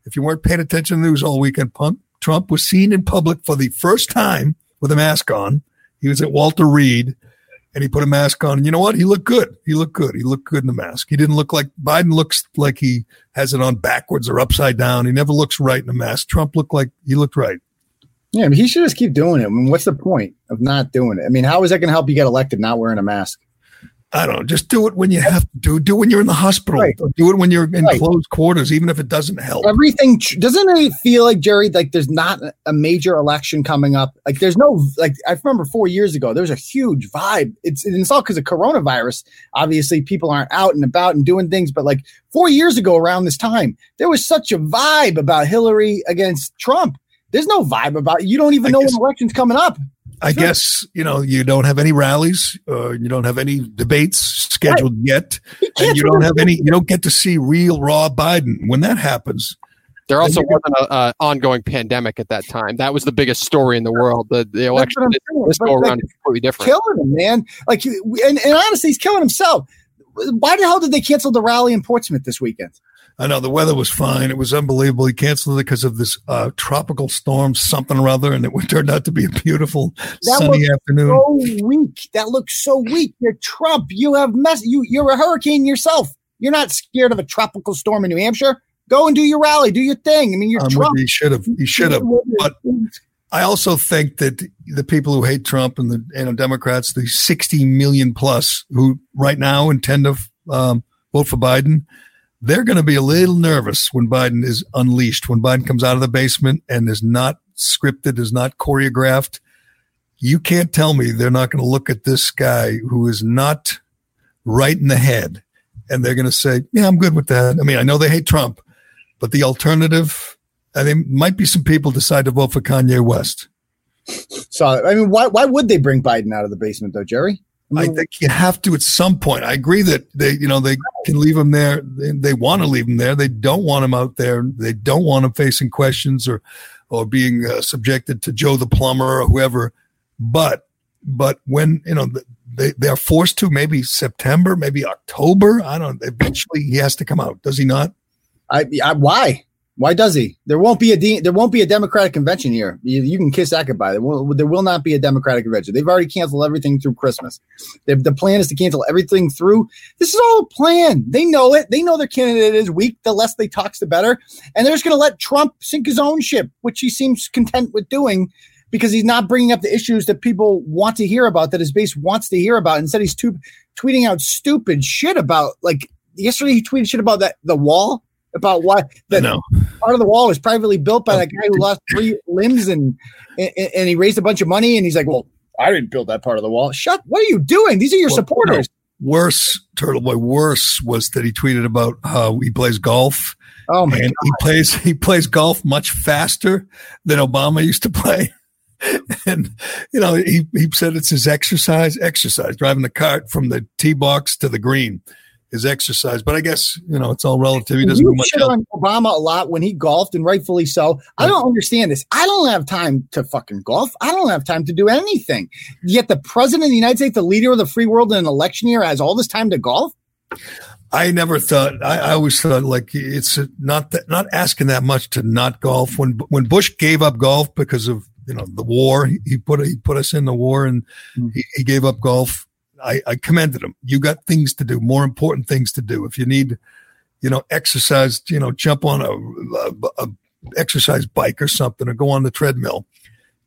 if you weren't paying attention to the news all weekend, Trump was seen in public for the first time with a mask on. He was at Walter Reed and he put a mask on. And you know what? He looked good. He looked good. He looked good in the mask. He didn't look like Biden looks like he has it on backwards or upside down. He never looks right in a mask. Trump looked like he looked right. Yeah, I mean, he should just keep doing it. I mean, what's the point of not doing it? I mean, how is that going to help you get elected not wearing a mask? I don't know. Just do it when you have to do. Do it when you're in the hospital. Right. Do it when you're in right. closed quarters, even if it doesn't help. Everything doesn't it feel like Gerry? Like there's not a major election coming up. Like there's no like I remember four years ago there was a huge vibe. It's it's all because of coronavirus. Obviously, people aren't out and about and doing things. But like four years ago, around this time, there was such a vibe about Hillary against Trump. There's no vibe about it. You don't even I know guess, when election's coming up. I sure. guess you know you don't have any rallies, uh, you don't have any debates scheduled right. yet, [laughs] and you don't have any. You don't get to see real raw Biden when that happens. There also wasn't an ongoing pandemic at that time. That was the biggest story in the world. The, the election this go around is completely different. Killing him, man. Like, and, and honestly, he's killing himself. Why the hell did they cancel the rally in Portsmouth this weekend? I know the weather was fine. It was unbelievable. He canceled it because of this uh, tropical storm, something or other, and it [laughs] turned out to be a beautiful that sunny afternoon. So weak. That looks so weak. You're Trump. You have mess. You you're a hurricane yourself. You're not scared of a tropical storm in New Hampshire. Go and do your rally. Do your thing. I mean, you're Trump. He should have. He should have. But I also think that the people who hate Trump and the and the Democrats, the 60 million plus who right now intend to um, vote for Biden they're going to be a little nervous when Biden is unleashed, when Biden comes out of the basement and is not scripted, is not choreographed. You can't tell me they're not going to look at this guy who is not right in the head and they're going to say, yeah, I'm good with that. I mean, I know they hate Trump, but the alternative, I mean, might be some people decide to vote for Kanye West. So, I mean, why, why would they bring Biden out of the basement though, Gerry? I think you have to at some point. I agree that they, you know, they can leave him there. They, they want to leave him there. They don't want him out there. They don't want him facing questions or, or being uh, subjected to Joe the plumber or whoever. But, but when you know they they are forced to, maybe September, maybe October. I don't. Eventually, he has to come out. Does he not? I, I why? Why does he? There won't be a de- there won't be a Democratic convention here. You, you can kiss that goodbye. There will, there will not be a Democratic convention. They've already canceled everything through Christmas. They, the plan is to cancel everything through. This is all a plan. They know it. They know their candidate is weak. The less they talk, the better. And they're just going to let Trump sink his own ship, which he seems content with doing because he's not bringing up the issues that people want to hear about, that his base wants to hear about. Instead, he's too, tweeting out stupid shit about like yesterday. He tweeted shit about that the wall about why that part of the wall was privately built by that guy who lost three limbs and, and, and he raised a bunch of money and he's like, well, I didn't build that part of the wall. Shut. What are you doing? These are your well, supporters. No, worse, Turtleboy. Worse was that he tweeted about how he plays golf. Oh my and God. he plays he plays golf much faster than Obama used to play. [laughs] and you know he he said it's his exercise exercise driving the cart from the tee box to the green his exercise. But I guess you know it's all relative. He doesn't you do much. Shit on Obama a lot when he golfed, and rightfully so. I don't understand this. I don't have time to fucking golf. I don't have time to do anything. Yet the president of the United States, the leader of the free world in an election year, has all this time to golf. I never thought. I, I always thought like it's not that not asking that much to not golf. When when Bush gave up golf because of you know the war, he put he put us in the war and mm-hmm. he, he, gave up golf. I, I commended him. You got things to do, more important things to do. If you need, you know, exercise, you know, jump on a, a, a exercise bike or something, or go on the treadmill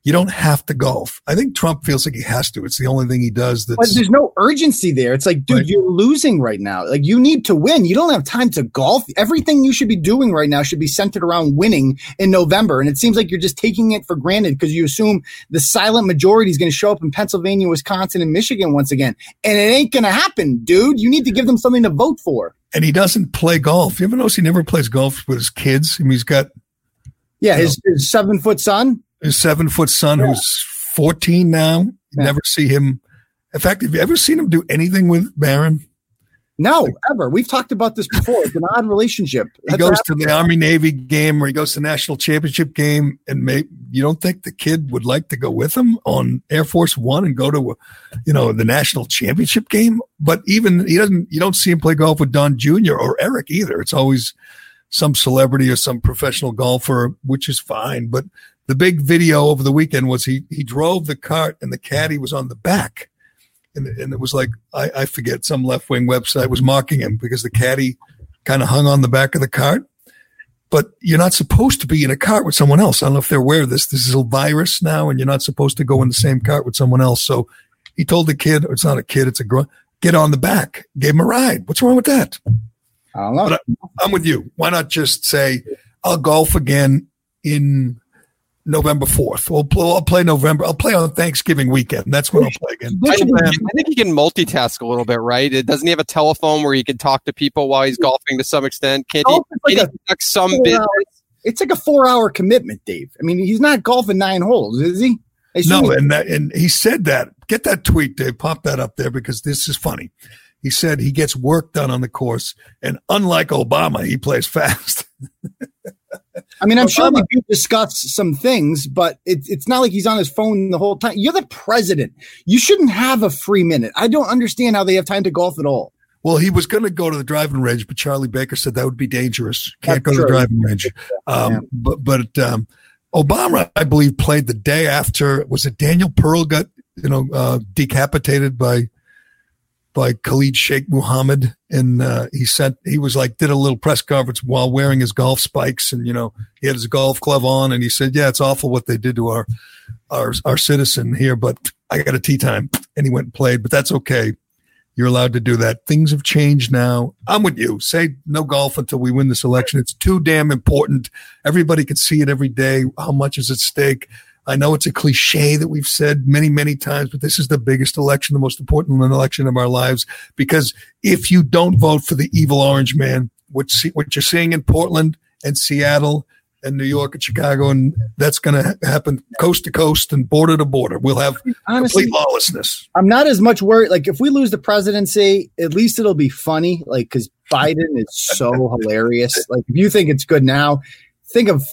you don't have to golf. I think Trump feels like he has to. It's the only thing he does. That's, but there's no urgency there. It's like, dude, right. you're losing right now. Like you need to win. You don't have time to golf. Everything you should be doing right now should be centered around winning in November. And it seems like you're just taking it for granted because you assume the silent majority is going to show up in Pennsylvania, Wisconsin, and Michigan once again. And it ain't going to happen, dude. You need to give them something to vote for. And he doesn't play golf. You ever notice he never plays golf with his kids? I mean, he's got. Yeah, his, his seven foot son his seven foot son yeah. who's 14 now. You yeah. never see him. In fact, have you ever seen him do anything with Barron? No, like, ever. We've talked about this before. It's an odd relationship. He goes to the Army Navy game or he goes to the national championship game, and may, you don't think the kid would like to go with him on Air Force One and go to, you know, the national championship game? But even he doesn't. You don't see him play golf with Don Jr. or Eric either. It's always some celebrity or some professional golfer, which is fine. But the big video over the weekend was he he drove the cart and the caddy was on the back, and and it was like I, I forget some left wing website was mocking him because the caddy kind of hung on the back of the cart. But you're not supposed to be in a cart with someone else. I don't know if they're aware of this. This is a virus now, and you're not supposed to go in the same cart with someone else. So he told the kid, it's not a kid, it's a girl, get on the back. Gave him a ride. What's wrong with that? I don't know. But I, I'm with you. Why not just say, I'll golf again in November 4th. We'll, I'll play November. I'll play on Thanksgiving weekend. That's when I'll play again. I, I, think he can multitask a little bit, right? It doesn't he have a telephone where he can talk to people while he's golfing to some extent? Can't he, oh, like can he conduct some business? Hour, it's like a four hour commitment, Dave. I mean, he's not golfing nine holes, is he? No, and that, and he said that. Get that tweet, Dave. Pop that up there because this is funny. He said he gets work done on the course, and unlike Obama, he plays fast. [laughs] [laughs] I mean, I'm sure they do discuss some things, but it's it's not like he's on his phone the whole time. You're the president. You shouldn't have a free minute. I don't understand how they have time to golf at all. Well, he was going to go to the driving range, but Charlie Baker said that would be dangerous. Can't That's go true. to the driving range. Um, yeah. But but um, Obama, I believe, played the day after. Was it Daniel Pearl got you know uh, decapitated by by Khalid Sheikh Mohammed, and uh, he sent he was like did a little press conference while wearing his golf spikes, and you know he had his golf club on, and he said, "Yeah, it's awful what they did to our our our citizen here, but I got a tee time," and he went and played, but that's okay. You're allowed to do that. Things have changed now. I'm with you. Say no golf until we win this election. It's too damn important. Everybody can see it every day. How much is at stake? I know it's a cliche that we've said many, many times, but this is the biggest election, the most important election of our lives. Because if you don't vote for the evil orange man, what, see, what you're seeing in Portland and Seattle and New York and Chicago, and that's going to happen coast to coast and border to border. We'll have Honestly, complete lawlessness. I'm not as much worried. Like if we lose the presidency, at least it'll be funny. Like because Biden is so [laughs] hilarious. Like if you think it's good now, think of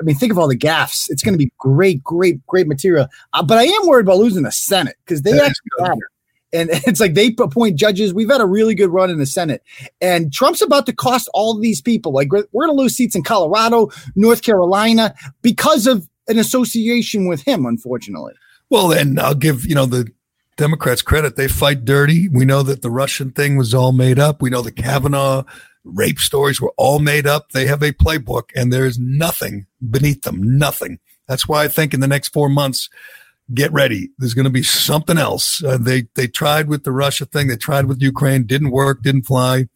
I mean, think of all the gaffes. It's going to be great, great, great material. Uh, but I am worried about losing the Senate because they actually matter. And [laughs] it's like they appoint judges. We've had a really good run in the Senate. And Trump's about to cost all these people. Like we're, we're going to lose seats in Colorado, North Carolina because of an association with him, unfortunately. Well, and I'll give, you know, the Democrats credit. They fight dirty. We know that the Russian thing was all made up. We know the Kavanaugh rape stories were all made up. They have a playbook and there is nothing beneath them. Nothing. That's why I think in the next four months, get ready. There's going to be something else. Uh, they, they tried with the Russia thing. They tried with Ukraine. Didn't work. Didn't fly.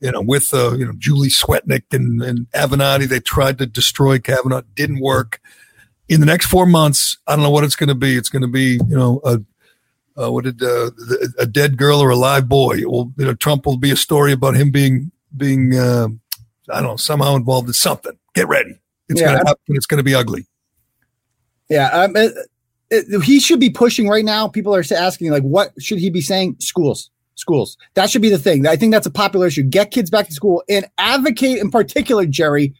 You know, with, uh, you know, Julie Swetnick and, and Avenatti, they tried to destroy Kavanaugh. Didn't work. In the next four months, I don't know what it's going to be. It's going to be, you know, a, uh, what did uh, a dead girl or a live boy? Well, you know, Trump will be a story about him being being, uh, I don't know, somehow involved in something. Get ready. It's yeah, going to happen. It's going to be ugly. Yeah. Um, it, it, he should be pushing right now. People are asking, like, what should he be saying? Schools. Schools. That should be the thing. I think that's a popular issue. Get kids back to school and advocate, in particular, Gerry,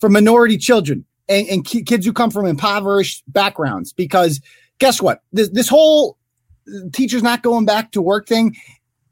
for minority children and, and kids who come from impoverished backgrounds. Because guess what? This, this whole teachers not going back to work thing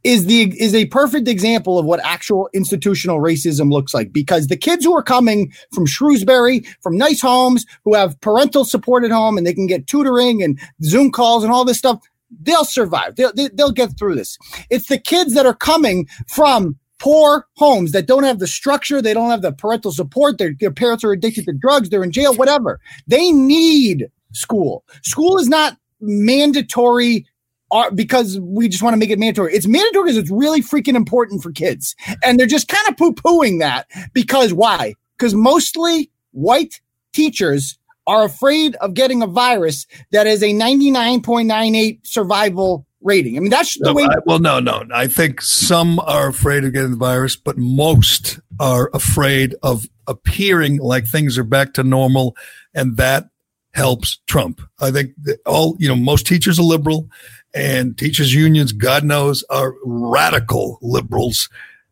is the is a perfect example of what actual institutional racism looks like because the kids who are coming from Shrewsbury, from nice homes, who have parental support at home and they can get tutoring and Zoom calls and all this stuff, they'll survive. They'll they'll get through this. It's the kids that are coming from poor homes that don't have the structure, they don't have the parental support, their, their parents are addicted to drugs, they're in jail, whatever. They need school. School is not mandatory uh, because we just want to make it mandatory. It's mandatory because it's really freaking important for kids. And they're just kind of poo pooing that because why? Because mostly white teachers are afraid of getting a virus that is a 99.98 survival rating. I mean, that's the No, way. I- well, no, no. I think some are afraid of getting the virus, but most are afraid of appearing like things are back to normal, and that helps Trump. I think that all you know, most teachers are liberal, and teachers unions, God knows, are radical liberals.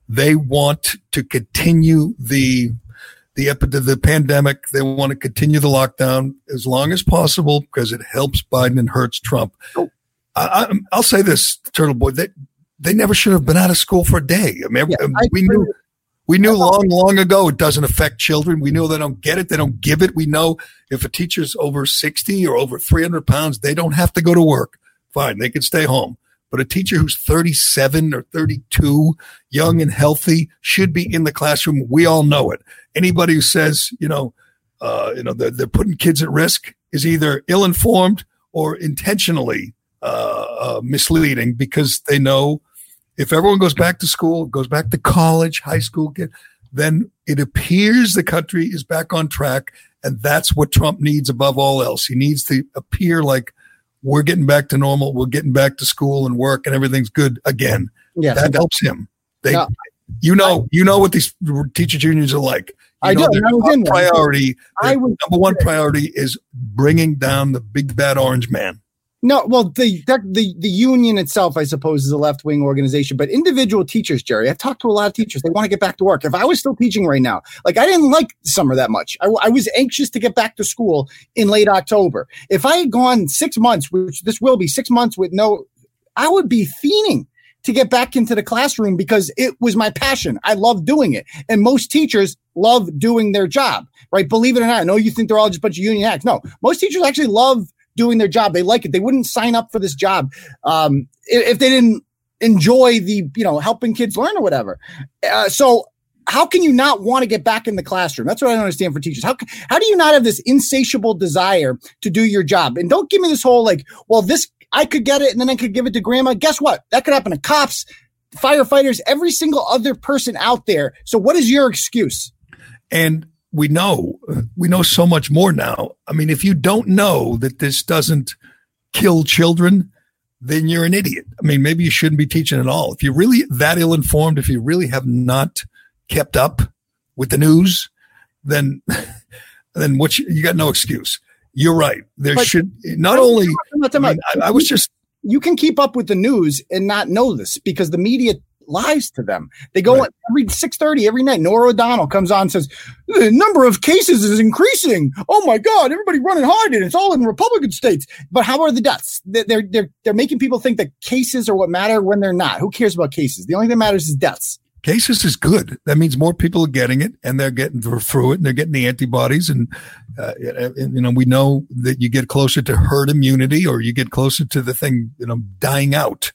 They want to continue the the epi- the pandemic. They want to continue the lockdown as long as possible because it helps Biden and hurts Trump. Oh. I, I, I'll say this, Turtleboy. They they never should have been out of school for a day. I mean, Yeah, I we agree. knew we knew long, long ago it doesn't affect children. We know they don't get it. They don't give it. We know if a teacher's over sixty or over three hundred pounds, they don't have to go to work. Fine, they can stay home. But a teacher who's 37 or 32, young and healthy, should be in the classroom. We all know it. Anybody who says, you know, uh, you know, they're, they're putting kids at risk is either ill-informed or intentionally uh, uh, misleading because they know if everyone goes back to school, goes back to college, high school, kid, then it appears the country is back on track. And that's what Trump needs above all else. He needs to appear like we're getting back to normal. We're getting back to school and work and everything's good again. Yeah, That helps him. They, you know, you know what these teachers unions are like. You I know, do, their and I was in one. priority, I was- number one priority is bringing down the big bad orange man. No, well, the the the union itself, I suppose, is a left wing organization. But individual teachers, Gerry, I've talked to a lot of teachers. They want to get back to work. If I was still teaching right now, like I didn't like summer that much. I, I was anxious to get back to school in late October. If I had gone six months, which this will be six months with no, I would be fiending to get back into the classroom because it was my passion. I love doing it, and most teachers love doing their job. Right? Believe it or not, I know you think they're all just a bunch of union acts. No, most teachers actually love doing their job. They like it. They wouldn't sign up for this job um, if, they didn't enjoy the, you know, helping kids learn or whatever. Uh, so how can you not want to get back in the classroom? That's what I don't understand for teachers. How, how do you not have this insatiable desire to do your job? And don't give me this whole like, well, this, I could get it and then I could give it to grandma. Guess what? That could happen to cops, firefighters, every single other person out there. So what is your excuse? And we know, we know so much more now. I mean, if you don't know that this doesn't kill children, then you're an idiot. I mean, maybe you shouldn't be teaching at all. If you're really that ill informed, if you really have not kept up with the news, then, [laughs] then what you, you got no excuse. You're right. There But- should not only, I, mean, I, I was just, you can keep up with the news and not know this because the media lies to them. They go Right. every six thirty every night. Norah O'Donnell comes on and says the number of cases is increasing. Oh my God, everybody running hard and it's all in Republican states. But how are the deaths? They- They're they're they're making people think that cases are what matter when they're not. Who cares about cases? The only thing that matters is deaths. cases is good. That means more people are getting it and they're getting through through it and they're getting the antibodies. And, uh, and, you know, we know that you get closer to herd immunity or you get closer to the thing, you know, dying out.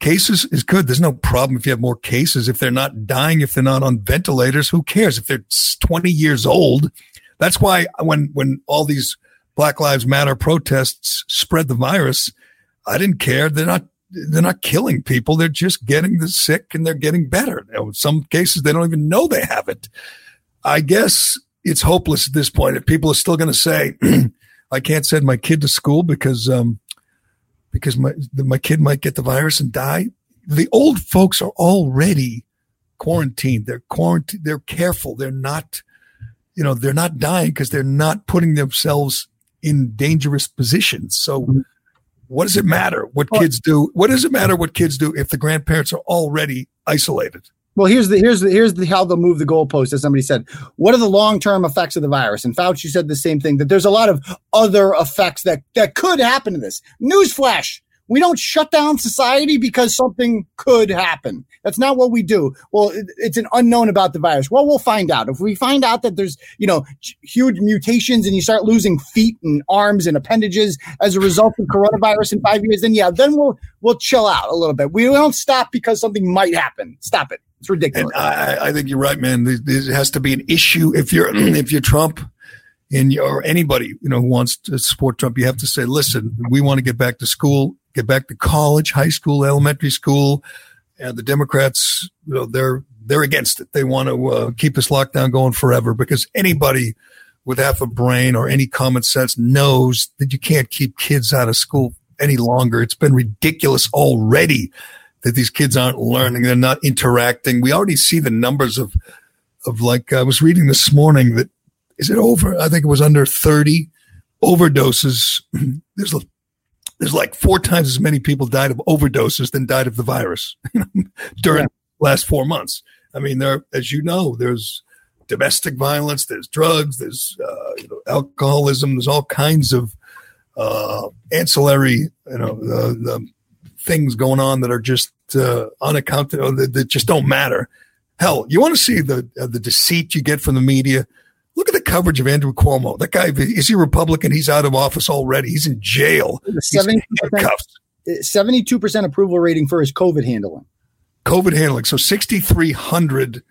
Cases is good. There's no problem if you have more cases. If they're not dying, if they're not on ventilators, who cares? If they're 20 years old, that's why when, when all these Black Lives Matter protests spread the virus, I didn't care. They're not they're not killing people. They're just getting the sick and they're getting better. In some cases, they don't even know they have it. I guess it's hopeless at this point. If people are still going to say, [clears throat] I can't send my kid to school because, um, because my, my kid might get the virus and die. The old folks are already quarantined. They're quarantined. They're careful. They're not, you know, they're not dying because they're not putting themselves in dangerous positions. So mm-hmm. what does it matter what kids do? What does it matter what kids do if the grandparents are already isolated? Well, here's the here's the here's the how they'll move the goalpost, as somebody said. What are the long term effects of the virus? And Fauci said the same thing that there's a lot of other effects that that could happen to this. Newsflash: We don't shut down society because something could happen. That's not what we do. Well, it, it's an unknown about the virus. Well, we'll find out. If we find out that there's, you know, huge mutations and you start losing feet and arms and appendages as a result of coronavirus in five years, then yeah, then we'll we'll chill out a little bit. We don't stop because something might happen. Stop it. It's ridiculous. I, I think you're right, man. This has to be an issue. If you're [clears throat] if you're Trump and or anybody you know who wants to support Trump, you have to say, listen, we want to get back to school, get back to college, high school, elementary school. And the Democrats, you know, they're they're against it. They want to uh, keep this lockdown going forever because anybody with half a brain or any common sense knows that you can't keep kids out of school any longer. It's been ridiculous already that these kids aren't learning. They're not interacting. We already see the numbers of, of like, I was reading this morning that is it over? I think it was under 30 overdoses. [clears throat] There's, there's like four times as many people died of overdoses than died of the virus [laughs] during yeah. the last four months. I mean, there, as you know, there's domestic violence, there's drugs, there's uh, you know, alcoholism, there's all kinds of uh, ancillary, you know, the things going on that are just uh, unaccounted or that, that, just don't matter. Hell, you want to see the uh, the deceit you get from the media. Look at the coverage of Andrew Cuomo. That guy is he Republican? He's out of office already. He's in jail. Seventy-two percent approval rating for his COVID handling. COVID handling. So sixty-three hundred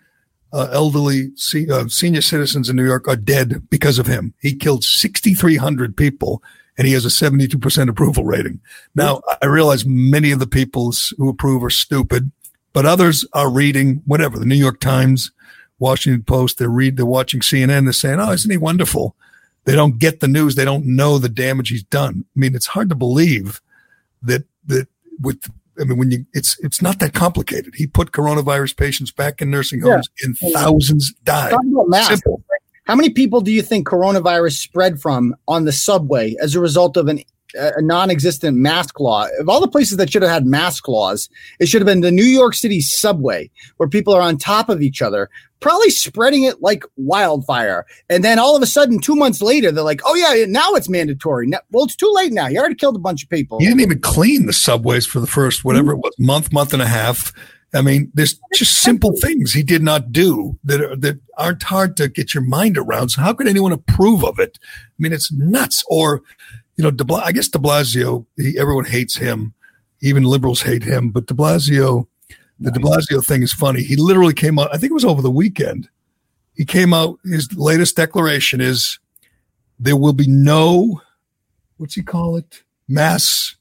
uh, elderly uh, senior citizens in New York are dead because of him. He killed sixty-three hundred people and he has a 72% approval rating. Now, I realize many of the people who approve are stupid, but others are reading whatever, the New York Times, Washington Post, they read, they're watching CNN, they're saying, oh, isn't he wonderful? They don't get the news. They don't know the damage he's done. I mean, it's hard to believe that, that with, I mean, when you, it's, it's not that complicated. He put coronavirus patients back in nursing homes yeah. and thousands died. Simple. How many people do you think coronavirus spread from on the subway as a result of an, a non-existent mask law? Of all the places that should have had mask laws, it should have been the New York City subway where people are on top of each other, probably spreading it like wildfire. And then all of a sudden, two months later, they're like, "Oh yeah, now it's mandatory." Now, well, it's too late now. You already killed a bunch of people. You didn't even clean the subways for the first whatever it was month, month and a half I mean, there's just simple things he did not do that are, that aren't hard to get your mind around. So how could anyone approve of it? I mean, it's nuts. Or, you know, De Bla- I guess De Blasio, he, everyone hates him. Even liberals hate him. But De Blasio, the De Blasio thing is funny. He literally came out, I think it was over the weekend. He came out, his latest declaration is there will be no, what's he call it? Mass,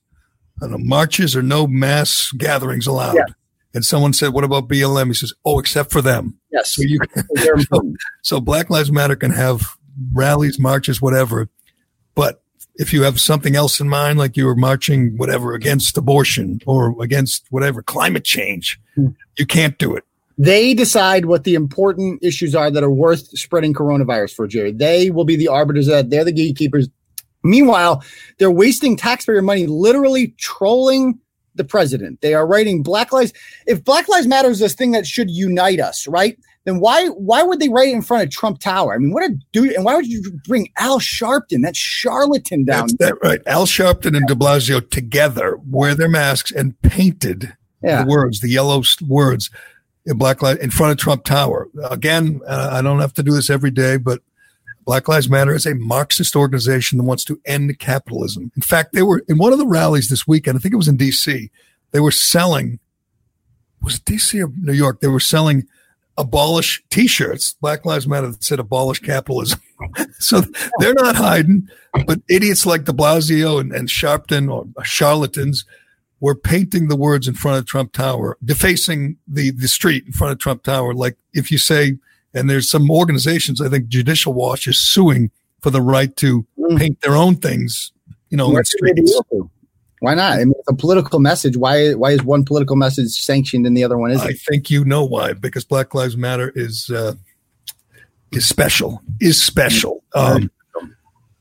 I don't know, marches or no mass gatherings allowed. Yeah and someone said, "What about BLM?" He says, "Oh, except for them." Yes. So you [laughs] [laughs] so, so Black Lives Matter can have rallies, marches, whatever, but if you have something else in mind, like you were marching whatever against abortion or against whatever climate change, hmm. you can't do it. They decide what the important issues are that are worth spreading coronavirus for, Gerry. They will be the arbiters of that. They're the gatekeepers. Meanwhile, they're wasting taxpayer money literally trolling the president. They are writing Black Lives. If Black Lives Matter is this thing that should unite us, right? Then why why would they write it in front of Trump Tower? I mean, what a dude! And why would you bring Al Sharpton, that charlatan, down? That's that right. Al Sharpton and De Blasio together wear their masks and painted yeah. the words, the yellow words, in Black light in front of Trump Tower. Again, uh, I don't have to do this every day, but Black Lives Matter is a Marxist organization that wants to end capitalism. In fact, they were in one of the rallies this weekend. I think it was in DC. They were selling, was it DC or New York? They were selling abolish t-shirts, Black Lives Matter that said abolish capitalism. [laughs] so they're not hiding, but idiots like de Blasio and, and Sharpton or charlatans were painting the words in front of Trump Tower, defacing the, the street in front of Trump Tower. Like if you say and there's some organizations, I think Judicial Watch is suing for the right to mm. paint their own things, you know, Why not? I mean, it's a political message. Why why is one political message sanctioned and the other one isn't? I think you know why. Because Black Lives Matter is uh, is special. Is special. Um,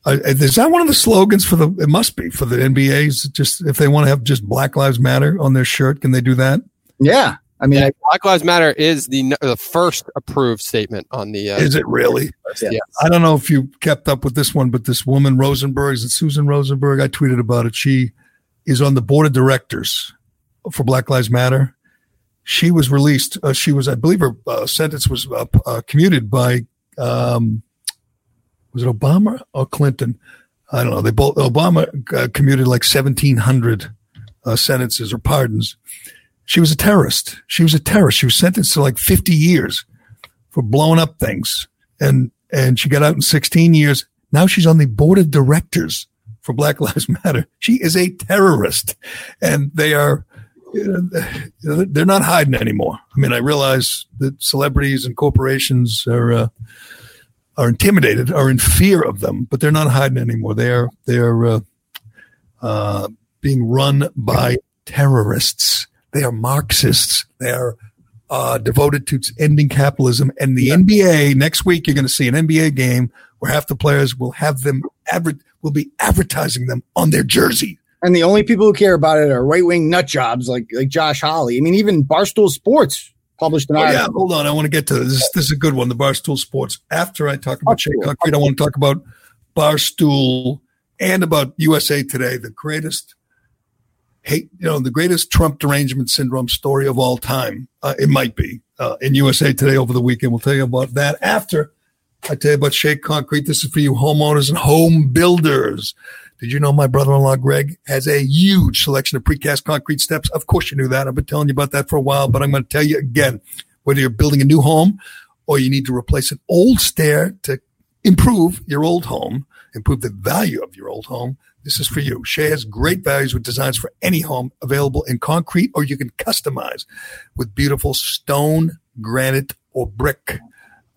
uh, is that one of the slogans for the? It must be for the NBA's. Just if they want to have just Black Lives Matter on their shirt, can they do that? Yeah, I mean, yeah, Black Lives Matter is the the first approved statement on the. Uh, is it really? Yes. I don't know if you kept up with this one, but this woman Rosenberg is it Susan Rosenberg? I tweeted about it. She is on the board of directors for Black Lives Matter. She was released. Uh, she was, I believe, her uh, sentence was uh, commuted by um, was it Obama or Clinton? I don't know. They both Obama uh, commuted like seventeen hundred uh, sentences or pardons. She was a terrorist. She was a terrorist. She was sentenced to like fifty years for blowing up things, and and she got out in sixteen years. Now she's on the board of directors for Black Lives Matter. She is a terrorist, and they are. they're not hiding anymore. I mean, I realize that celebrities and corporations are uh, are intimidated, are in fear of them, but they're not hiding anymore. They are they are uh, uh, being run by terrorists. They are Marxists. They are uh, devoted to ending capitalism. And the yeah. NBA next week, you're going to see an NBA game where half the players will have them adver- will be advertising them on their jersey. And the only people who care about it are right wing nut jobs like like Josh Hawley. I mean, even Barstool Sports published an oh, article. Yeah, hold on. I want to get to this. This is a good one. The Barstool Sports. After I talk about Shea Concrete, I want to talk about Barstool and about USA Today, the greatest hate, you know, the greatest Trump derangement syndrome story of all time. Uh, it might be uh, in USA Today over the weekend. We'll tell you about that after I tell you about Shea Concrete. This is for you homeowners and home builders. Did you know my brother-in-law Greg has a huge selection of precast concrete steps? Of course you knew that. I've been telling you about that for a while, but I'm going to tell you again. Whether you're building a new home or you need to replace an old stair to improve your old home, improve the value of your old home, this is for you. Shea has great values with designs for any home available in concrete or you can customize with beautiful stone, granite, or brick.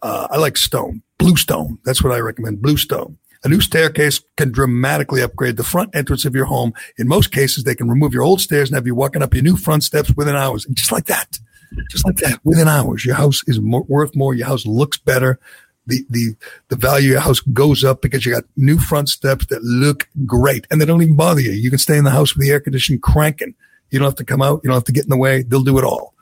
Uh, I like stone, blue stone. That's what I recommend. Blue stone. A new staircase can dramatically upgrade the front entrance of your home. In most cases, they can remove your old stairs and have you walking up your new front steps within hours. And just like that, just like that, within hours, your house is more, worth more. Your house looks better. The, the, the value of your house goes up because you got new front steps that look great and they don't even bother you. You can stay in the house with the air conditioning cranking. You don't have to come out. You don't have to get in the way. They'll do it all.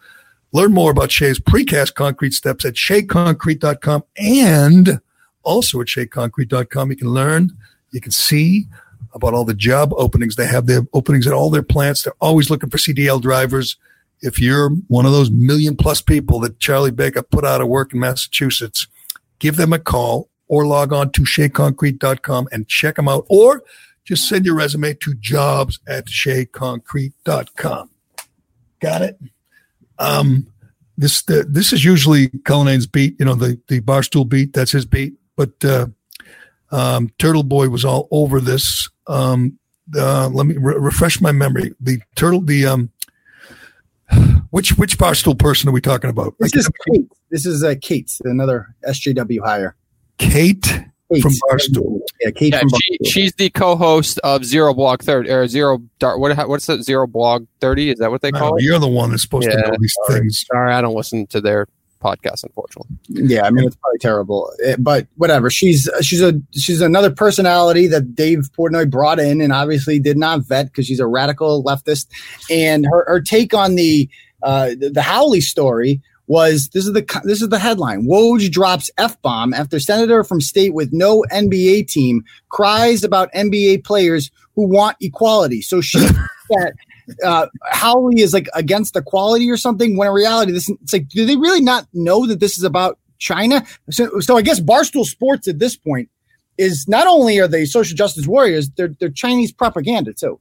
Learn more about Shea's precast concrete steps at sheaconcrete.com and also at sheaconcrete.com. You can learn, you can see about all the job openings. They have their openings at all their plants. They're always looking for CDL drivers. If you're one of those million plus people that Charlie Baker put out of work in Massachusetts, give them a call or log on to sheaconcrete.com and check them out or just send your resume to jobs at sheaconcrete.com. Got it? Um, this, the, this is usually Cullinane's beat, you know, the, the barstool beat. That's his beat but uh, um, Turtleboy was all over this. Um, uh, let me re- refresh my memory. The turtle, the um, which which barstool person are we talking about? This is Kate. This is uh, Kate, another SJW hire. Kate, Kate. from Barstool. Yeah, Kate yeah, from she, Barstool. She's the co-host of Zero Blog Thirty or Zero Dark. What what's that? Zero Blog Thirty? Is that what they call it? You're the one that's supposed yeah, to know these sorry. things. Sorry, I don't listen to their podcast, unfortunately. Yeah, I mean it's probably terrible, eh, but whatever. She's she's a she's another personality that Dave Portnoy brought in, and obviously did not vet because she's a radical leftist. And her, her take on the uh, the, the Hawley story was this is the this is the headline. Woj drops f bomb after senator from state with no NBA team cries about NBA players who want equality. So she [laughs] that uh, Hawley is like against equality or something. When in reality, this it's like, do they really not know that this is about China? So, so I guess Barstool Sports at this point is not only are they social justice warriors, they're they're Chinese propaganda too.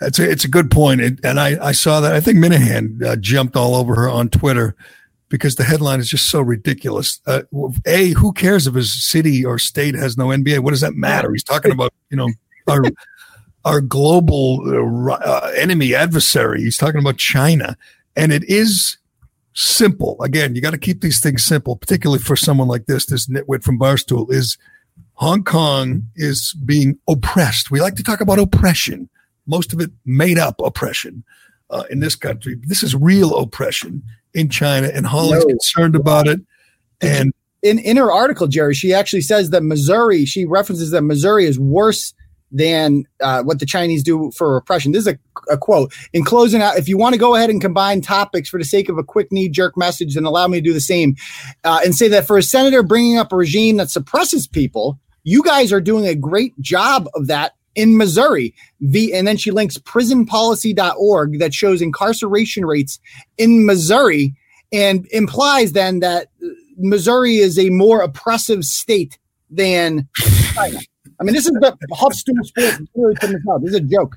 It's a, it's a good point, and I, I saw that. I think Minihane uh, jumped all over her on Twitter because the headline is just so ridiculous. Uh, a, who cares if his city or state has no NBA? What does that matter? He's talking about you know our [laughs] our global uh, uh, enemy adversary. He's talking about China. And it is simple. Again, you got to keep these things simple, particularly for someone like this, this nitwit from Barstool is Hong Kong is being oppressed. We like to talk about oppression, most of it made up oppression uh, in this country. This is real oppression in China, and Hawley's no. concerned about it. And in, in her article, Gerry, she actually says that Missouri, she references that Missouri is worse than uh, what the Chinese do for repression. This is a, a, quote. In closing out, if you want to go ahead and combine topics for the sake of a quick knee jerk message, then allow me to do the same uh, and say that for a senator bringing up a regime that suppresses people, you guys are doing a great job of that in Missouri. The, and then she links prisonpolicy.org that shows incarceration rates in Missouri and implies then that Missouri is a more oppressive state than China. I mean, this is the Huffstool Sports. This is a joke.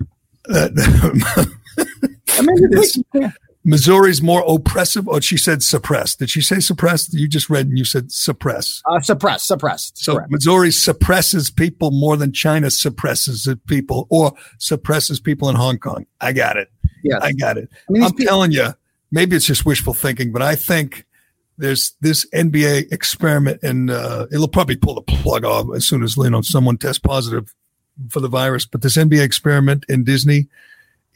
[laughs] I mean, Missouri's more oppressive. Oh, she said suppressed. Did she say suppressed? You just read and you said suppress. Uh, suppress, suppressed. So Correct. Missouri suppresses people more than China suppresses people or suppresses people in Hong Kong. I got it. Yeah, I got it. I mean, I'm people- telling you, maybe it's just wishful thinking, but I think there's this NBA experiment, and uh, it'll probably pull the plug off as soon as you know someone tests positive for the virus. But this NBA experiment in Disney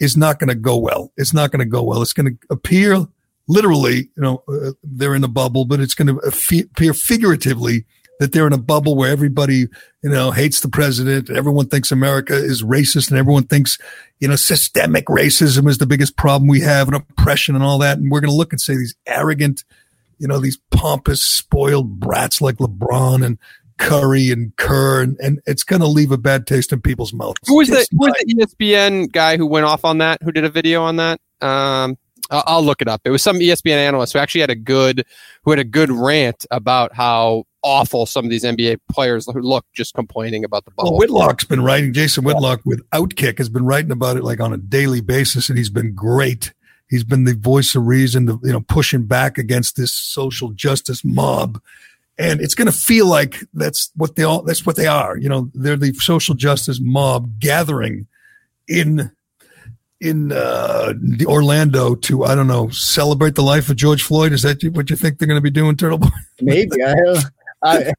is not going to go well. It's not going to go well. It's going to appear literally, you know, uh, they're in a bubble, but it's going to appear figuratively that they're in a bubble where everybody, you know, hates the president. Everyone thinks America is racist and everyone thinks, you know, systemic racism is the biggest problem we have and oppression and all that. And we're going to look and say these arrogant, you know, these pompous, spoiled brats like LeBron and Curry and Kerr, and, and it's going to leave a bad taste in people's mouths. Who was the, who was the ESPN guy who went off on that? Who did a video on that? Um, I'll, I'll look it up. It was some ESPN analyst who actually had a good, who had a good rant about how awful some of these NBA players who look just complaining about the ball. Well, Whitlock's been writing. Jason Whitlock with Outkick has been writing about it like on a daily basis, and he's been great. He's been the voice of reason, the, you know, pushing back against this social justice mob and it's going to feel like that's what they all that's what they are you know they're the social justice mob gathering in in uh, Orlando to I don't know celebrate the life of George Floyd. Is that what you think they're going to be doing, Turtleboy? [laughs] Maybe. I, I,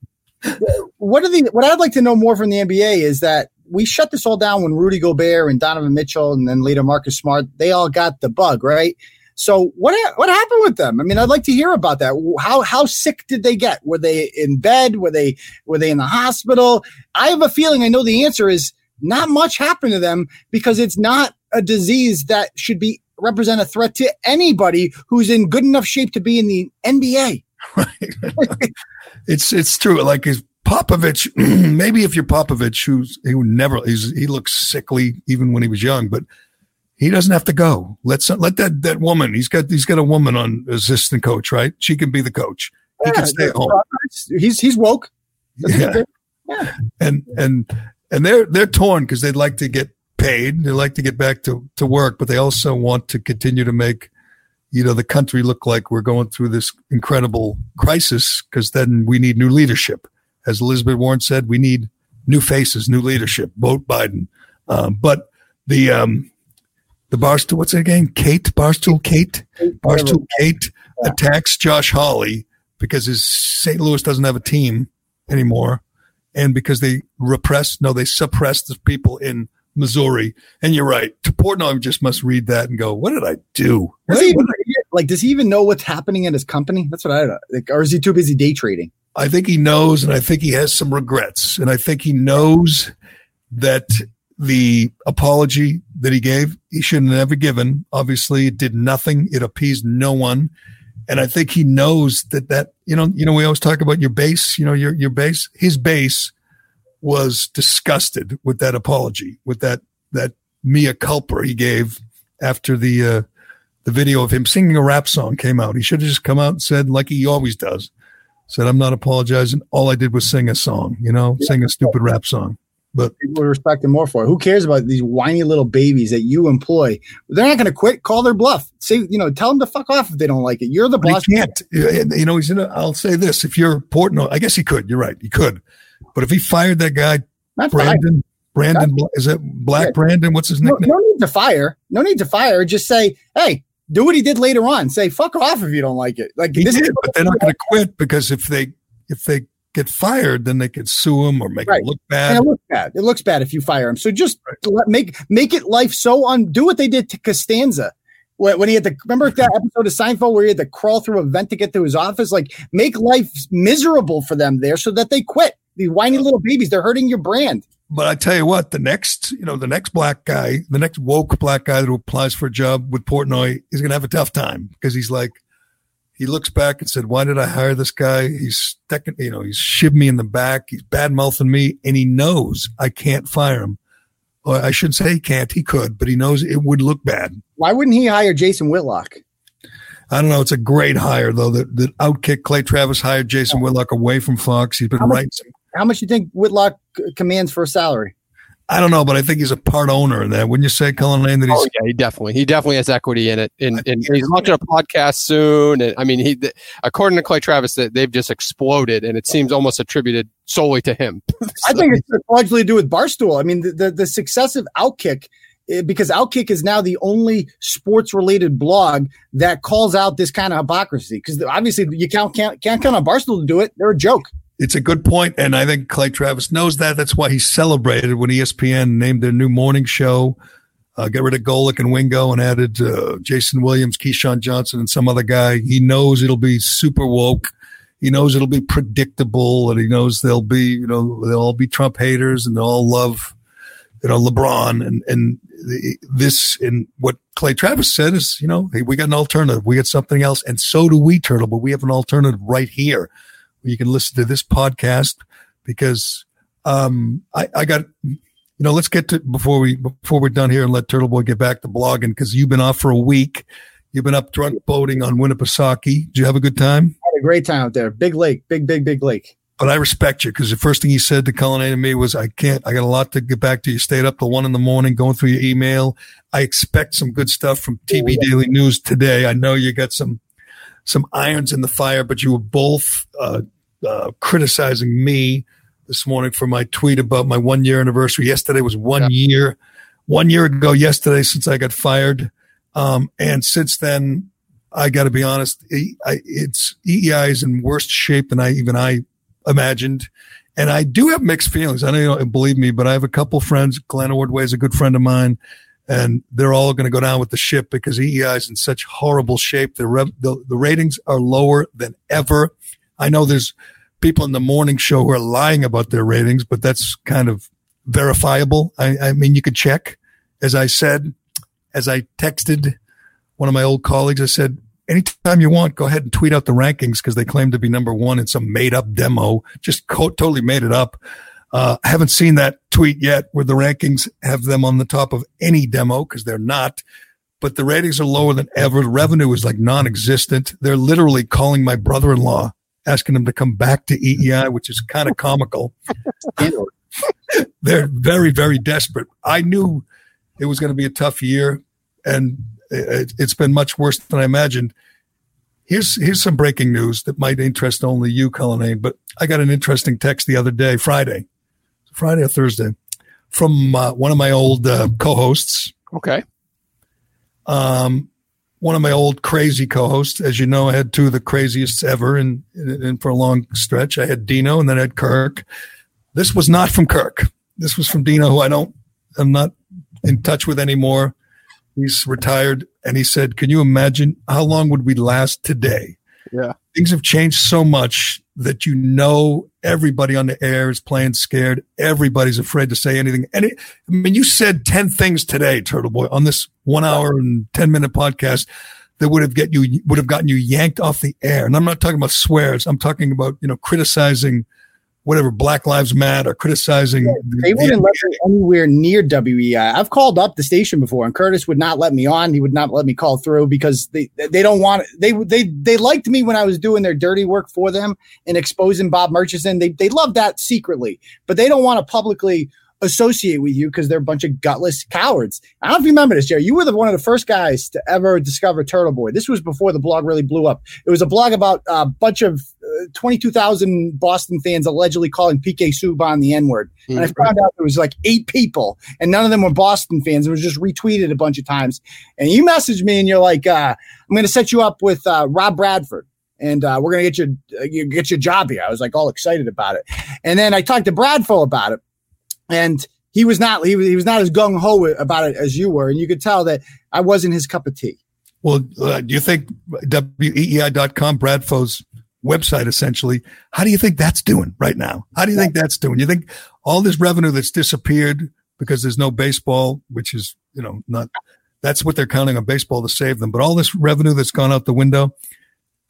what are the what I'd like to know more from the NBA is that we shut this all down when Rudy Gobert and Donovan Mitchell and then later Marcus Smart they all got the bug right. So what what happened with them? I mean, I'd like to hear about that. How how sick did they get? Were they in bed? Were they were they in the hospital? I have a feeling I know the answer is not much happened to them because it's not a disease that should be represent a threat to anybody who's in good enough shape to be in the NBA. Right. [laughs] it's it's true. Like is Popovich, [clears throat] maybe if you're Popovich, who's who never he's, he looks sickly even when he was young, but he doesn't have to go. Let's let that that woman. He's got he's got a woman on assistant coach, right? She can be the coach. He yeah, can stay home. He's he's woke. Yeah. yeah. And and and they're they're torn because they'd like to get paid. They like to get back to to work, but they also want to continue to make you know the country look like we're going through this incredible crisis because then we need new leadership. As Elizabeth Warren said, we need new faces, new leadership. Vote Biden. Um, but the um, the Barstool, what's it again? Kate, Barstool Kate, Barstool Kate attacks Josh Hawley because his St. Louis doesn't have a team anymore. And because they repress, no, they suppress the people in Missouri. And you're right. Portnoy just must read that and go, what did I do? Does he even, like, does he even know what's happening in his company? That's what I, like, or is he too busy day trading? I think he knows, and I think he has some regrets. And I think he knows that the apology that he gave, he shouldn't have never given. Obviously, it did nothing. It appeased no one. And I think he knows that that, you know, you know, we always talk about your base, you know, your, your base, his base was disgusted with that apology, with that, that mea culpa he gave after the, uh, the video of him singing a rap song came out. He should have just come out and said, like he always does, said, I'm not apologizing. All I did was sing a song, you know, yeah. sing a stupid rap song but people respect him more for it. Who cares about these whiny little babies that you employ? They're not going to quit. Call their bluff. Say, you know, tell them to fuck off if they don't like it. You're the boss. He can't. Uh, you know, he's in. A, I'll say this: if you're Portnoy, I guess he could. You're right. He could. But if he fired that guy, not Brandon, Brandon, is it Black yeah. Brandon? What's his name? No, no need to fire. No need to fire. Just say, hey, do what he did later on. Say, fuck off if you don't like it. Like he this did, is- but they're not going to quit because if they if they get fired, then they could sue him or make right. it look bad. And it looks bad. It looks bad if you fire him. So just right. make make it life so on. Do what they did to Costanza when, when he had to remember that episode of Seinfeld where he had to crawl through a vent to get to his office. Like make life miserable for them there so that they quit. These whiny little babies, they're hurting your brand. But I tell you what, the next, you know, the next black guy, the next woke black guy that applies for a job with Portnoy is going to have a tough time because he's like, he looks back and said, "Why did I hire this guy? He's sticking, you know, he's shivving me in the back. He's bad mouthing me, and he knows I can't fire him. or I should say he can't. He could, but he knows it would look bad. Why wouldn't he hire Jason Whitlock? I don't know. It's a great hire though. That that outkick Clay Travis hired Jason Whitlock away from Fox. He's been How much- writing. How much do you think Whitlock commands for a salary? I don't know, but I think he's a part owner in that. Wouldn't you say, Cullinane, that he's Oh yeah, he definitely he definitely has equity in it. And, and he's launching a podcast soon. And I mean, he th- according to Clay Travis, that they've just exploded, and it seems almost attributed solely to him. [laughs] I think it's largely to do with Barstool. I mean, the, the, the success of Outkick, eh, because Outkick is now the only sports related blog that calls out this kind of hypocrisy. Because obviously, you can't, can't, can't count on Barstool to do it. They're a joke. It's a good point, and I think Clay Travis knows that. That's why he celebrated when ESPN named their new morning show. Uh, get rid of Golic and Wingo and added uh, Jason Williams, Keyshawn Johnson, and some other guy. He knows it'll be super woke. He knows it'll be predictable, and he knows they'll be, you know, they'll all be Trump haters, and they'll all love, you know, LeBron. And and the, this and what Clay Travis said is, you know, hey, we got an alternative. We got something else, and so do we, Turtle. But we have an alternative right here you can listen to this podcast because um, I, I got you know let's get to before we before we're done here and let Turtleboy get back to blogging because you've been off for a week. You've been up drunk boating on Winnipesaukee. Did you have a good time? Had a great time out there. Big lake, big, big, big lake. But I respect you because the first thing you said to Cullen and me was, "I can't. I got a lot to get back to. You stayed up till one in the morning going through your email. I expect some good stuff from TB Daily News today. I know you got some some irons in the fire, but you were both uh, uh, criticizing me this morning for my tweet about my one year anniversary. Yesterday was one year, one year ago yesterday since I got fired, um, and since then, I got to be honest, I, it's EEI is in worse shape than I even I imagined. And I do have mixed feelings. I know you don't believe me, but I have a couple friends. Glenn Ordway is a good friend of mine, and they're all going to go down with the ship because EEI is in such horrible shape. The, the the ratings are lower than ever. I know there's people in the morning show who are lying about their ratings, but that's kind of verifiable. I, I mean, you could check. As I said, as I texted one of my old colleagues, I said, anytime you want, go ahead and tweet out the rankings because they claim to be number one in some made up demo. Just co- totally made it up. Uh, I haven't seen that tweet yet where the rankings have them on the top of any demo because they're not. But the ratings are lower than ever. The revenue is like non-existent. They're literally calling my brother-in-law, asking him to come back to EEI, which is kind of [laughs] comical. [laughs] They're very, very desperate. I knew it was going to be a tough year, and it, it's been much worse than I imagined. Here's here's some breaking news that might interest only you, Cullinane. But I got an interesting text the other day, Friday, Friday or Thursday, from uh, one of my old uh, co-hosts, Okay. um, one of my old crazy co-hosts. As you know, I had two of the craziest ever, and, and for a long stretch, I had Dino, and then I had Kirk. This was not from Kirk. This was from Dino, who I don't, I'm not in touch with anymore. He's retired, and he said, "Can you imagine how long would we last today?" Yeah. things have changed so much that you know everybody on the air is playing scared. Everybody's afraid to say anything. And it, I mean, you said 10 things today, Turtleboy, on this one hour and 10 minute podcast that would have get you, would have gotten you yanked off the air. And I'm not talking about swears. I'm talking about, you know, criticizing whatever Black Lives Matter, criticizing. the- They the wouldn't let me anywhere near WEI. I've called up the station before, and Curtis would not let me on. He would not let me call through because they they don't want they they they liked me when I was doing their dirty work for them and exposing Bob Murchison. They they love that secretly, but they don't want to publicly associate with you because they're a bunch of gutless cowards. I don't know if you remember this, Gerry. You were the, one of the first guys to ever discover Turtleboy. This was before the blog really blew up. It was a blog about a bunch of 22,000 Boston fans allegedly calling PK Subban the N word. And I found out there was like eight people, and none of them were Boston fans. It was just retweeted a bunch of times. And you messaged me, and you're like, uh, "I'm going to set you up with uh, Rob Bradford, and uh, we're going to get you, uh, you get your job here." I was like all excited about it, and then I talked to Bradford about it, and he was not he was, he was not as gung ho about it as you were, and you could tell that I wasn't his cup of tea. Well, uh, do you think WEEI.com, Bradfo's website, essentially, how do you think that's doing right now? How do you think that's doing? You think all this revenue that's disappeared because there's no baseball, which is, you know, not, that's what they're counting on baseball to save them. But all this revenue that's gone out the window,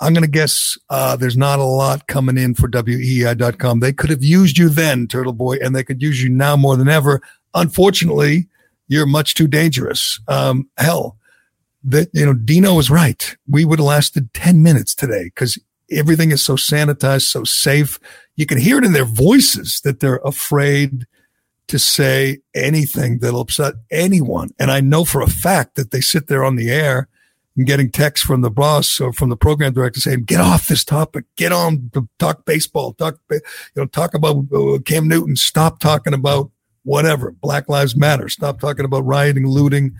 I'm going to guess uh, there's not a lot coming in for WEEI.com. They could have used you then, Turtleboy, and they could use you now more than ever. unfortunately, you're much too dangerous. Um, hell, that you know, Dino was right. We would have lasted ten minutes today because everything is so sanitized, so safe. You can hear it in their voices that they're afraid to say anything that'll upset anyone. And I know for a fact that they sit there on the air and getting texts from the boss or from the program director saying, "Get off this topic. Get on to talk baseball. Talk, you know, talk about uh, Cam Newton. Stop talking about whatever. Black Lives Matter. Stop talking about rioting, looting."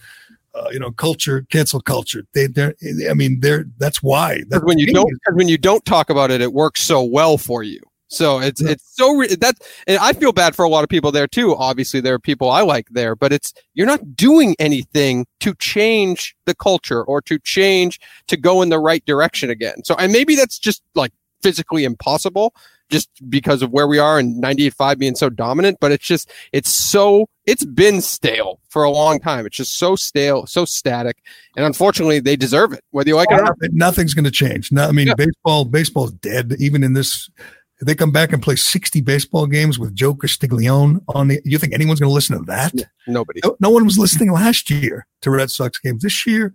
Uh, you know, culture, cancel culture. They, they're, I mean, they're, that's why. That's when you don't, when you don't talk about it, it works so well for you. So it's yeah. it's so re- that and I feel bad for a lot of people there too. Obviously, there are people I like there, but it's you're not doing anything to change the culture or to change to go in the right direction again. So and maybe that's just like physically impossible just because of where we are and 98.5 being so dominant, but it's just it's so it's been stale for a long time. It's just so stale, so static, and unfortunately, they deserve it. Whether you like it or not, nothing's going to change. No, I mean, yeah. baseball, baseball's dead. Even in this they come back and play 60 baseball games with Joe Castiglione on the, you think anyone's going to listen to that? Yeah, nobody. No, no, one was listening last year to Red Sox games. This year,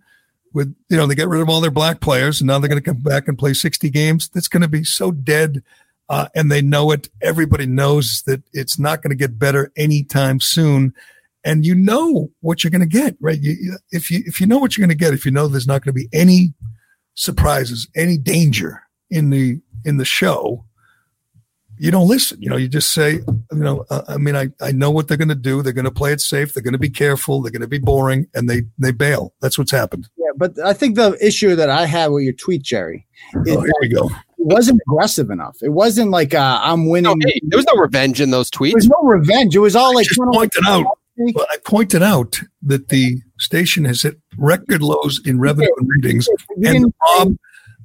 with, you know, they get rid of all their black players and now they're going to come back and play 60 games. That's going to be so dead. Uh, and they know it. Everybody knows that it's not going to get better anytime soon. And you know what you're going to get, right? You, if you, if you know what you're going to get, if you know there's not going to be any surprises, any danger in the, in the show, you don't listen. You know, you just say, you know, uh, I mean, I, I know what they're going to do. They're going to play it safe. They're going to be careful. They're going to be boring, and they they bail. That's what's happened. Yeah, but I think the issue that I have with your tweet, Gerry, oh, here we go. It wasn't aggressive enough. It wasn't like uh, I'm winning. No, hey, there was no revenge in those tweets. There was no revenge. It was all like I pointed out. Well, I pointed out that the station has hit record lows in revenue and ratings, and the mob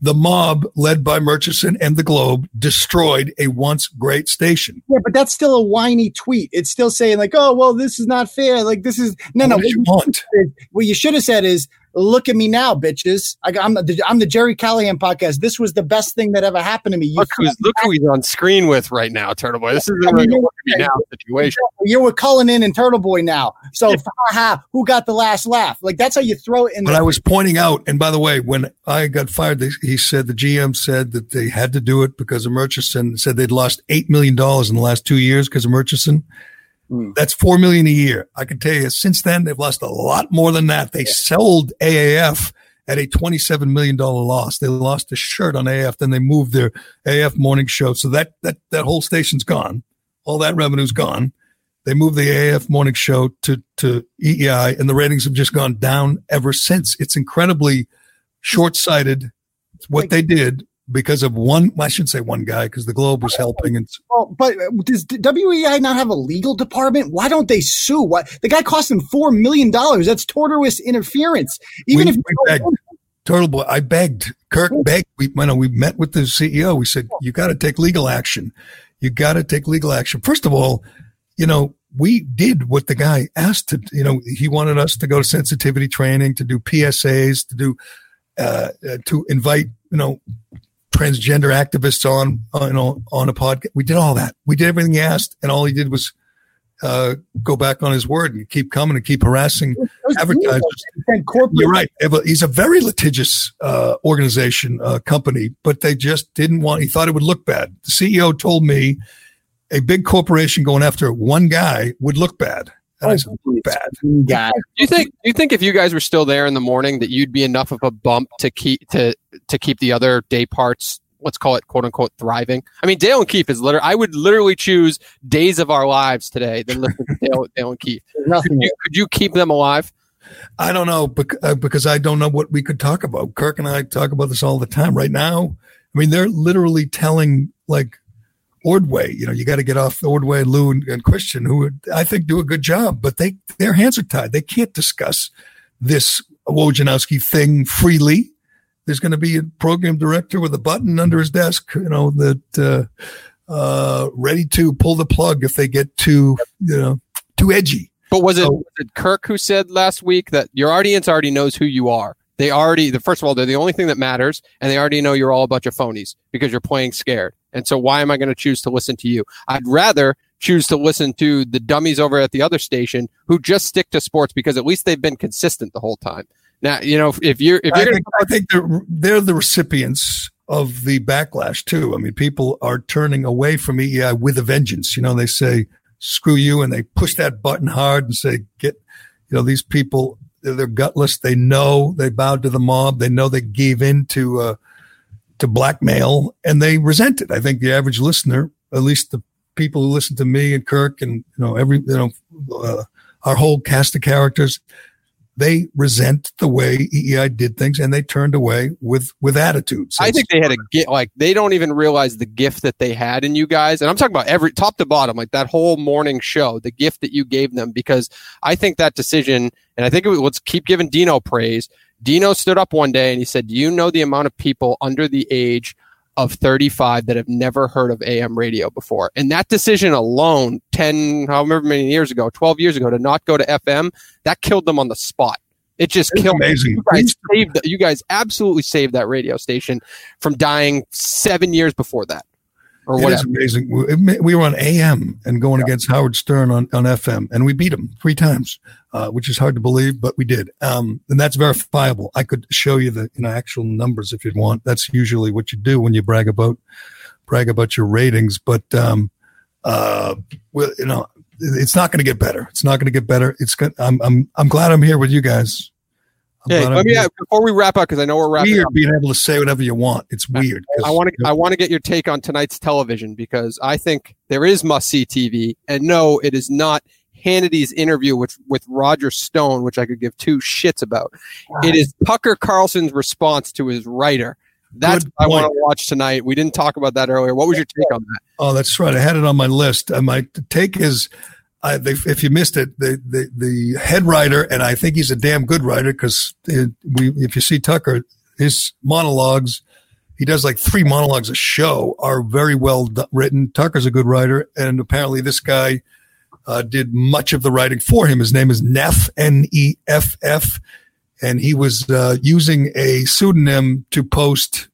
the mob led by Murchison and the Globe destroyed a once great station. Yeah, but that's still a whiny tweet. It's still saying like, "Oh, well, this is not fair." Like this is no, what no. What you, want? what you should have said is, look at me now, bitches. I, am the I'm the Gerry Callahan podcast. This was the best thing that ever happened to me. You look who's look who he's on screen with right now, Turtleboy. This is a really look at me now situation. You're with Cullinane and Turtleboy now. So yeah. ha, who got the last laugh? Like that's how you throw it in. But the- I was pointing out, and by the way, when I got fired, they, he said the GM said that they had to do it because of Murchison. Said they'd lost eight million dollars in the last two years because of Murchison. Mm. That's four million a year. I can tell you, since then they've lost a lot more than that. They sold AAF at a $27 million loss. They lost a shirt on AF, then they moved their AF morning show. So that, that, that whole station's gone. All that revenue's gone. They moved the AF morning show to, to EEI and the ratings have just gone down ever since. It's incredibly short sighted. What they did because of one, I shouldn't say one guy because the Globe was helping. And well, but uh, does WEI not have a legal department? Why don't they sue? What the guy cost them four million dollars? That's tortious interference. Even we, if we begged, Turtleboy, I begged Kirk begged. We, you know, we met with the CEO. We said you got to take legal action. You got to take legal action. First of all, you know, we did what the guy asked to. You know, he wanted us to go to sensitivity training, to do PSAs, to do uh, uh, to invite you know transgender activists on, on, on a podcast. We did all that. We did everything he asked, and all he did was uh, go back on his word and keep coming and keep harassing advertisers. You're right. He's a very litigious uh, organization, uh, company, but they just didn't want. He thought it would look bad. The CEO told me a big corporation going after one guy would look bad. And I said, bad. Guy. Do you think? Do you think if you guys were still there in the morning that you'd be enough of a bump to keep to to keep the other day parts? Let's call it quote unquote thriving. I mean, Dale and Keefe is literally. I would literally choose days of our lives today than listen to Dale, Dale and Keefe. Could you, could you keep them alive? I don't know uh, because I don't know what we could talk about. Kirk and I talk about this all the time. Right now, I mean, they're literally telling like Ordway. You know, you got to get off Ordway, Lou, and, and Christian, who would, I think do a good job, but they their hands are tied. They can't discuss this Wojnarowski thing freely. There's going to be a program director with a button under his desk, you know, that uh, uh, ready to pull the plug if they get too, you know, too edgy. But was it, so, was it Kirk who said last week that your audience already knows who you are? They already, the first of all, they're the only thing that matters, and they already know you're all a bunch of phonies because you're playing scared. And so, why am I going to choose to listen to you? I'd rather choose to listen to the dummies over at the other station who just stick to sports because at least they've been consistent the whole time. Now, you know, if you're if you're I think, I think they're they're the recipients of the backlash too. I mean, people are turning away from EEI with a vengeance. You know, they say screw you, and they push that button hard and say get. You know, these people they're, gutless. They know they bowed to the mob. They know they gave in to uh, to blackmail, and they resent it. I think the average listener, at least the people who listen to me and Kirk, and you know every you know uh, our whole cast of characters, they resent the way EEI did things, and they turned away with with attitudes. I think they had a gift. Like they don't even realize the gift that they had in you guys. And I'm talking about every top to bottom, like that whole morning show, the gift that you gave them. Because I think that decision, and I think it, let's keep giving Dino praise. Dino stood up one day and he said, "Do you know the amount of people under the age of 35 that have never heard of AM radio before?" And that decision alone, 10, however many years ago, 12 years ago, to not go to FM, that killed them on the spot. It just It's killed them. amazing. You guys saved. You guys absolutely saved that radio station from dying seven years before that, or It is whatever. amazing. We- We were on AM and going against Howard Stern on, on FM, and we beat him three times, uh, which is hard to believe, but we did. Um, and that's verifiable. I could show you the you know actual numbers if you'd want. That's usually what you do when you brag about brag about your ratings. But um, uh, well, you know, it's not going to get better. It's not going to get better. It's good. I'm I'm I'm glad I'm here with you guys. Hey, let me before we wrap up because I know we're wrapping weird up. being able to say whatever you want. It's weird. I want to. I want to get your take on tonight's television because I think there is must see TV, and no, it is not Hannity's interview with with Roger Stone, which I could give two shits about. It is Tucker Carlson's response to his writer. That's what I want to watch tonight. We didn't talk about that earlier. What was your take on that? Oh, that's right. I had it on my list. Uh, my take is, I, they, if you missed it, the, the the head writer, and I think he's a damn good writer because we, if you see Tucker, his monologues, he does like three monologues a show, are very well written. Tucker's a good writer, and apparently this guy uh, did much of the writing for him. His name is Neff, N E F F, and he was uh, using a pseudonym to post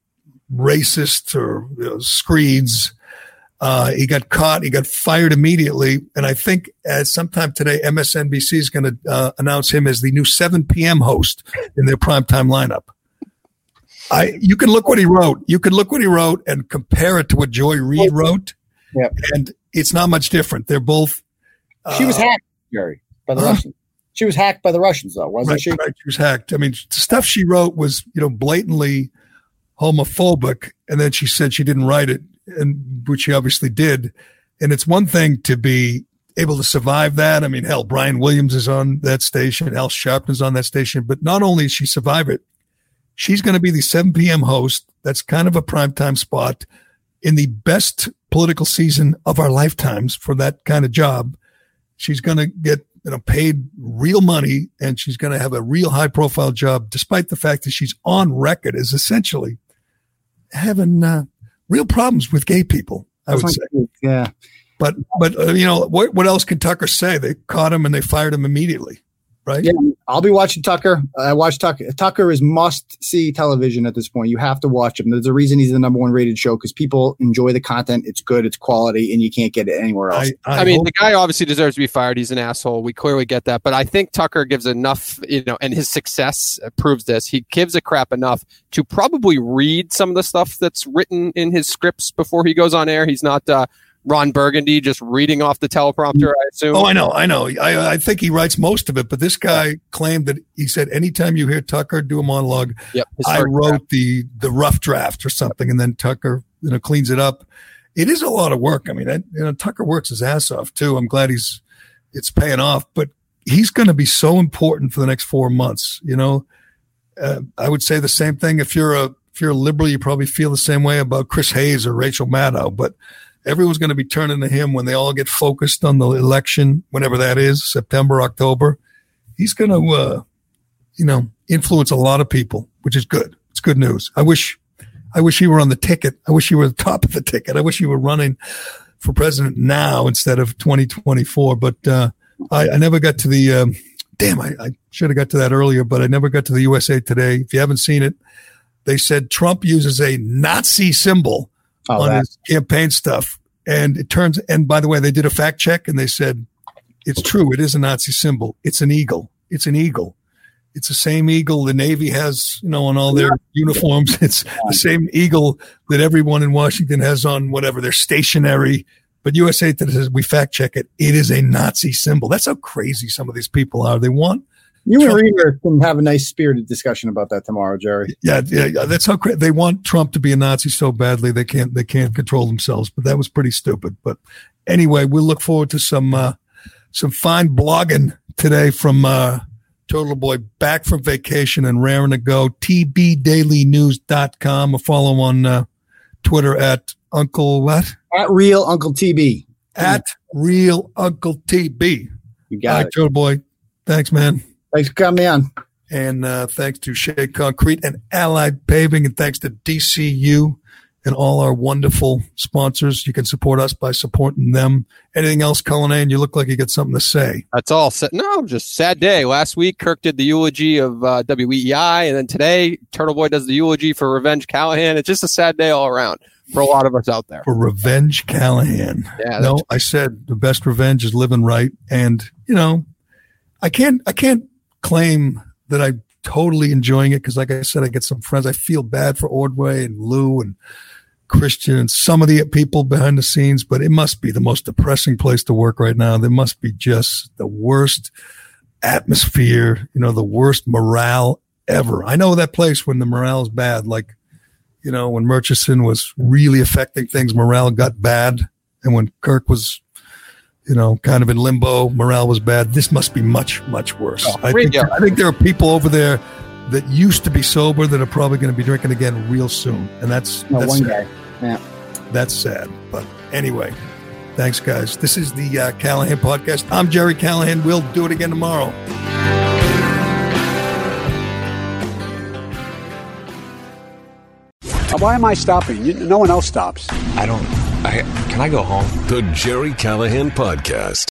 racist or you know, screeds. Uh, he got caught. He got fired immediately. And I think at sometime today, MSNBC is going to uh, announce him as the new 7 p.m. host in their primetime lineup. I, you can look what he wrote. You can look what he wrote and compare it to what Joy Reid wrote. Yep. And it's not much different. They're both. She was uh, hacked, Gerry, by the? Russians. She was hacked by the Russians, though, wasn't right, she? right, she was hacked. I mean, the stuff she wrote was, you know, blatantly homophobic, and then she said she didn't write it, and which she obviously did. And it's one thing to be able to survive that. I mean, hell, Brian Williams is on that station, Al Sharpton is on that station, but not only did she survive it, she's going to be the 7 p.m. host. That's kind of a primetime spot in the best political season of our lifetimes for that kind of job. She's going to get you know paid real money and she's going to have a real high profile job despite the fact that she's on record as essentially having uh, real problems with gay people i would say. Yeah. but but uh, you know what what else can tucker say? They caught him and they fired him immediately right Yeah, I'll be watching Tucker. I watch Tucker. Tucker is must see television at this point. You have to watch him. There's a reason he's the number one rated show because people enjoy the content. It's good. It's quality, and you can't get it anywhere else. I, mean, the guy obviously deserves to be fired. He's an asshole. We clearly get that. But I think Tucker gives enough, you know, and his success uh, proves this. He gives a crap enough to probably read some of the stuff that's written in his scripts before he goes on air. He's not uh, Ron Burgundy just reading off the teleprompter, I assume. Oh, I know, I know. I, I think he writes most of it, but this guy claimed that he said anytime you hear Tucker do a monologue, yep. I wrote draft. the the rough draft or something, and then Tucker you know cleans it up. It is a lot of work. I mean, you know, Tucker works his ass off too. I'm glad he's it's paying off, but he's going to be so important for the next four months. You know, uh, I would say the same thing if you're a if you're a liberal, you probably feel the same way about Chris Hayes or Rachel Maddow, but everyone's going to be turning to him when they all get focused on the election, whenever that is, September, October. He's going to, uh, you know, influence a lot of people, which is good. It's good news. I wish, I wish he were on the ticket. I wish he were the [laughs] top of the ticket. I wish he were running for president now instead of 2024. But, uh, I, I never got to the, um, damn, I, I should have got to that earlier, but I never got to the USA Today. If you haven't seen it, they said Trump uses a Nazi symbol Oh, on that, his campaign stuff. And it turns, and by the way, they did a fact check and they said, it's true. It is a Nazi symbol. It's an eagle. It's an eagle. It's the same eagle the Navy has, you know, on all their uniforms. [laughs] It's the same eagle that everyone in Washington has on whatever their stationary. But USA Today says we fact check it. It is a Nazi symbol. That's how crazy some of these people are. They want You and Reader can have a nice spirited discussion about that tomorrow, Gerry. Yeah, yeah, yeah. That's how cra- they want Trump to be a Nazi so badly they can't they can't control themselves. But that was pretty stupid. But anyway, we'll look forward to some uh, some fine blogging today from uh, Turtleboy back from vacation and raring to go. TBDailyNews.com. A follow on uh, Twitter at Uncle what At real Uncle TB. at Real Uncle TB. You got right, it. Turtleboy. Thanks, man. Thanks for coming on. And uh, thanks to Shea Concrete and Allied Paving, and thanks to DCU and all our wonderful sponsors. You can support us by supporting them. Anything else, Cullinane? You look like you got something to say. That's all. Sa- No, just sad day. Last week, Kirk did the eulogy of uh, WEI, and then today, Turtleboy does the eulogy for Revenge Callahan. It's just a sad day all around for a lot of us out there. For Revenge Callahan. Yeah, no, I said the best revenge is living right. And, you know, I can't, I can't claim that I'm totally enjoying it because, like I said, I get some friends. I feel bad for Ordway and Lou and Christian and some of the people behind the scenes, but it must be the most depressing place to work right now. There must be just the worst atmosphere, you know, the worst morale ever. I know that place when the morale is bad, like, you know, when Murchison was really affecting things, morale got bad. And when Kirk was, you know, kind of in limbo, morale was bad. This must be much, much worse. Oh, I, think, radio. I think there are people over there that used to be sober that are probably going to be drinking again real soon. And that's, No, that's one sad. guy. Yeah. That's sad. But anyway, thanks, guys. This is the uh, Callahan podcast. I'm Gerry Callahan. We'll do it again tomorrow. Why am I stopping? You- No one else stops. I don't. I can I go home? The Gerry Callahan Podcast.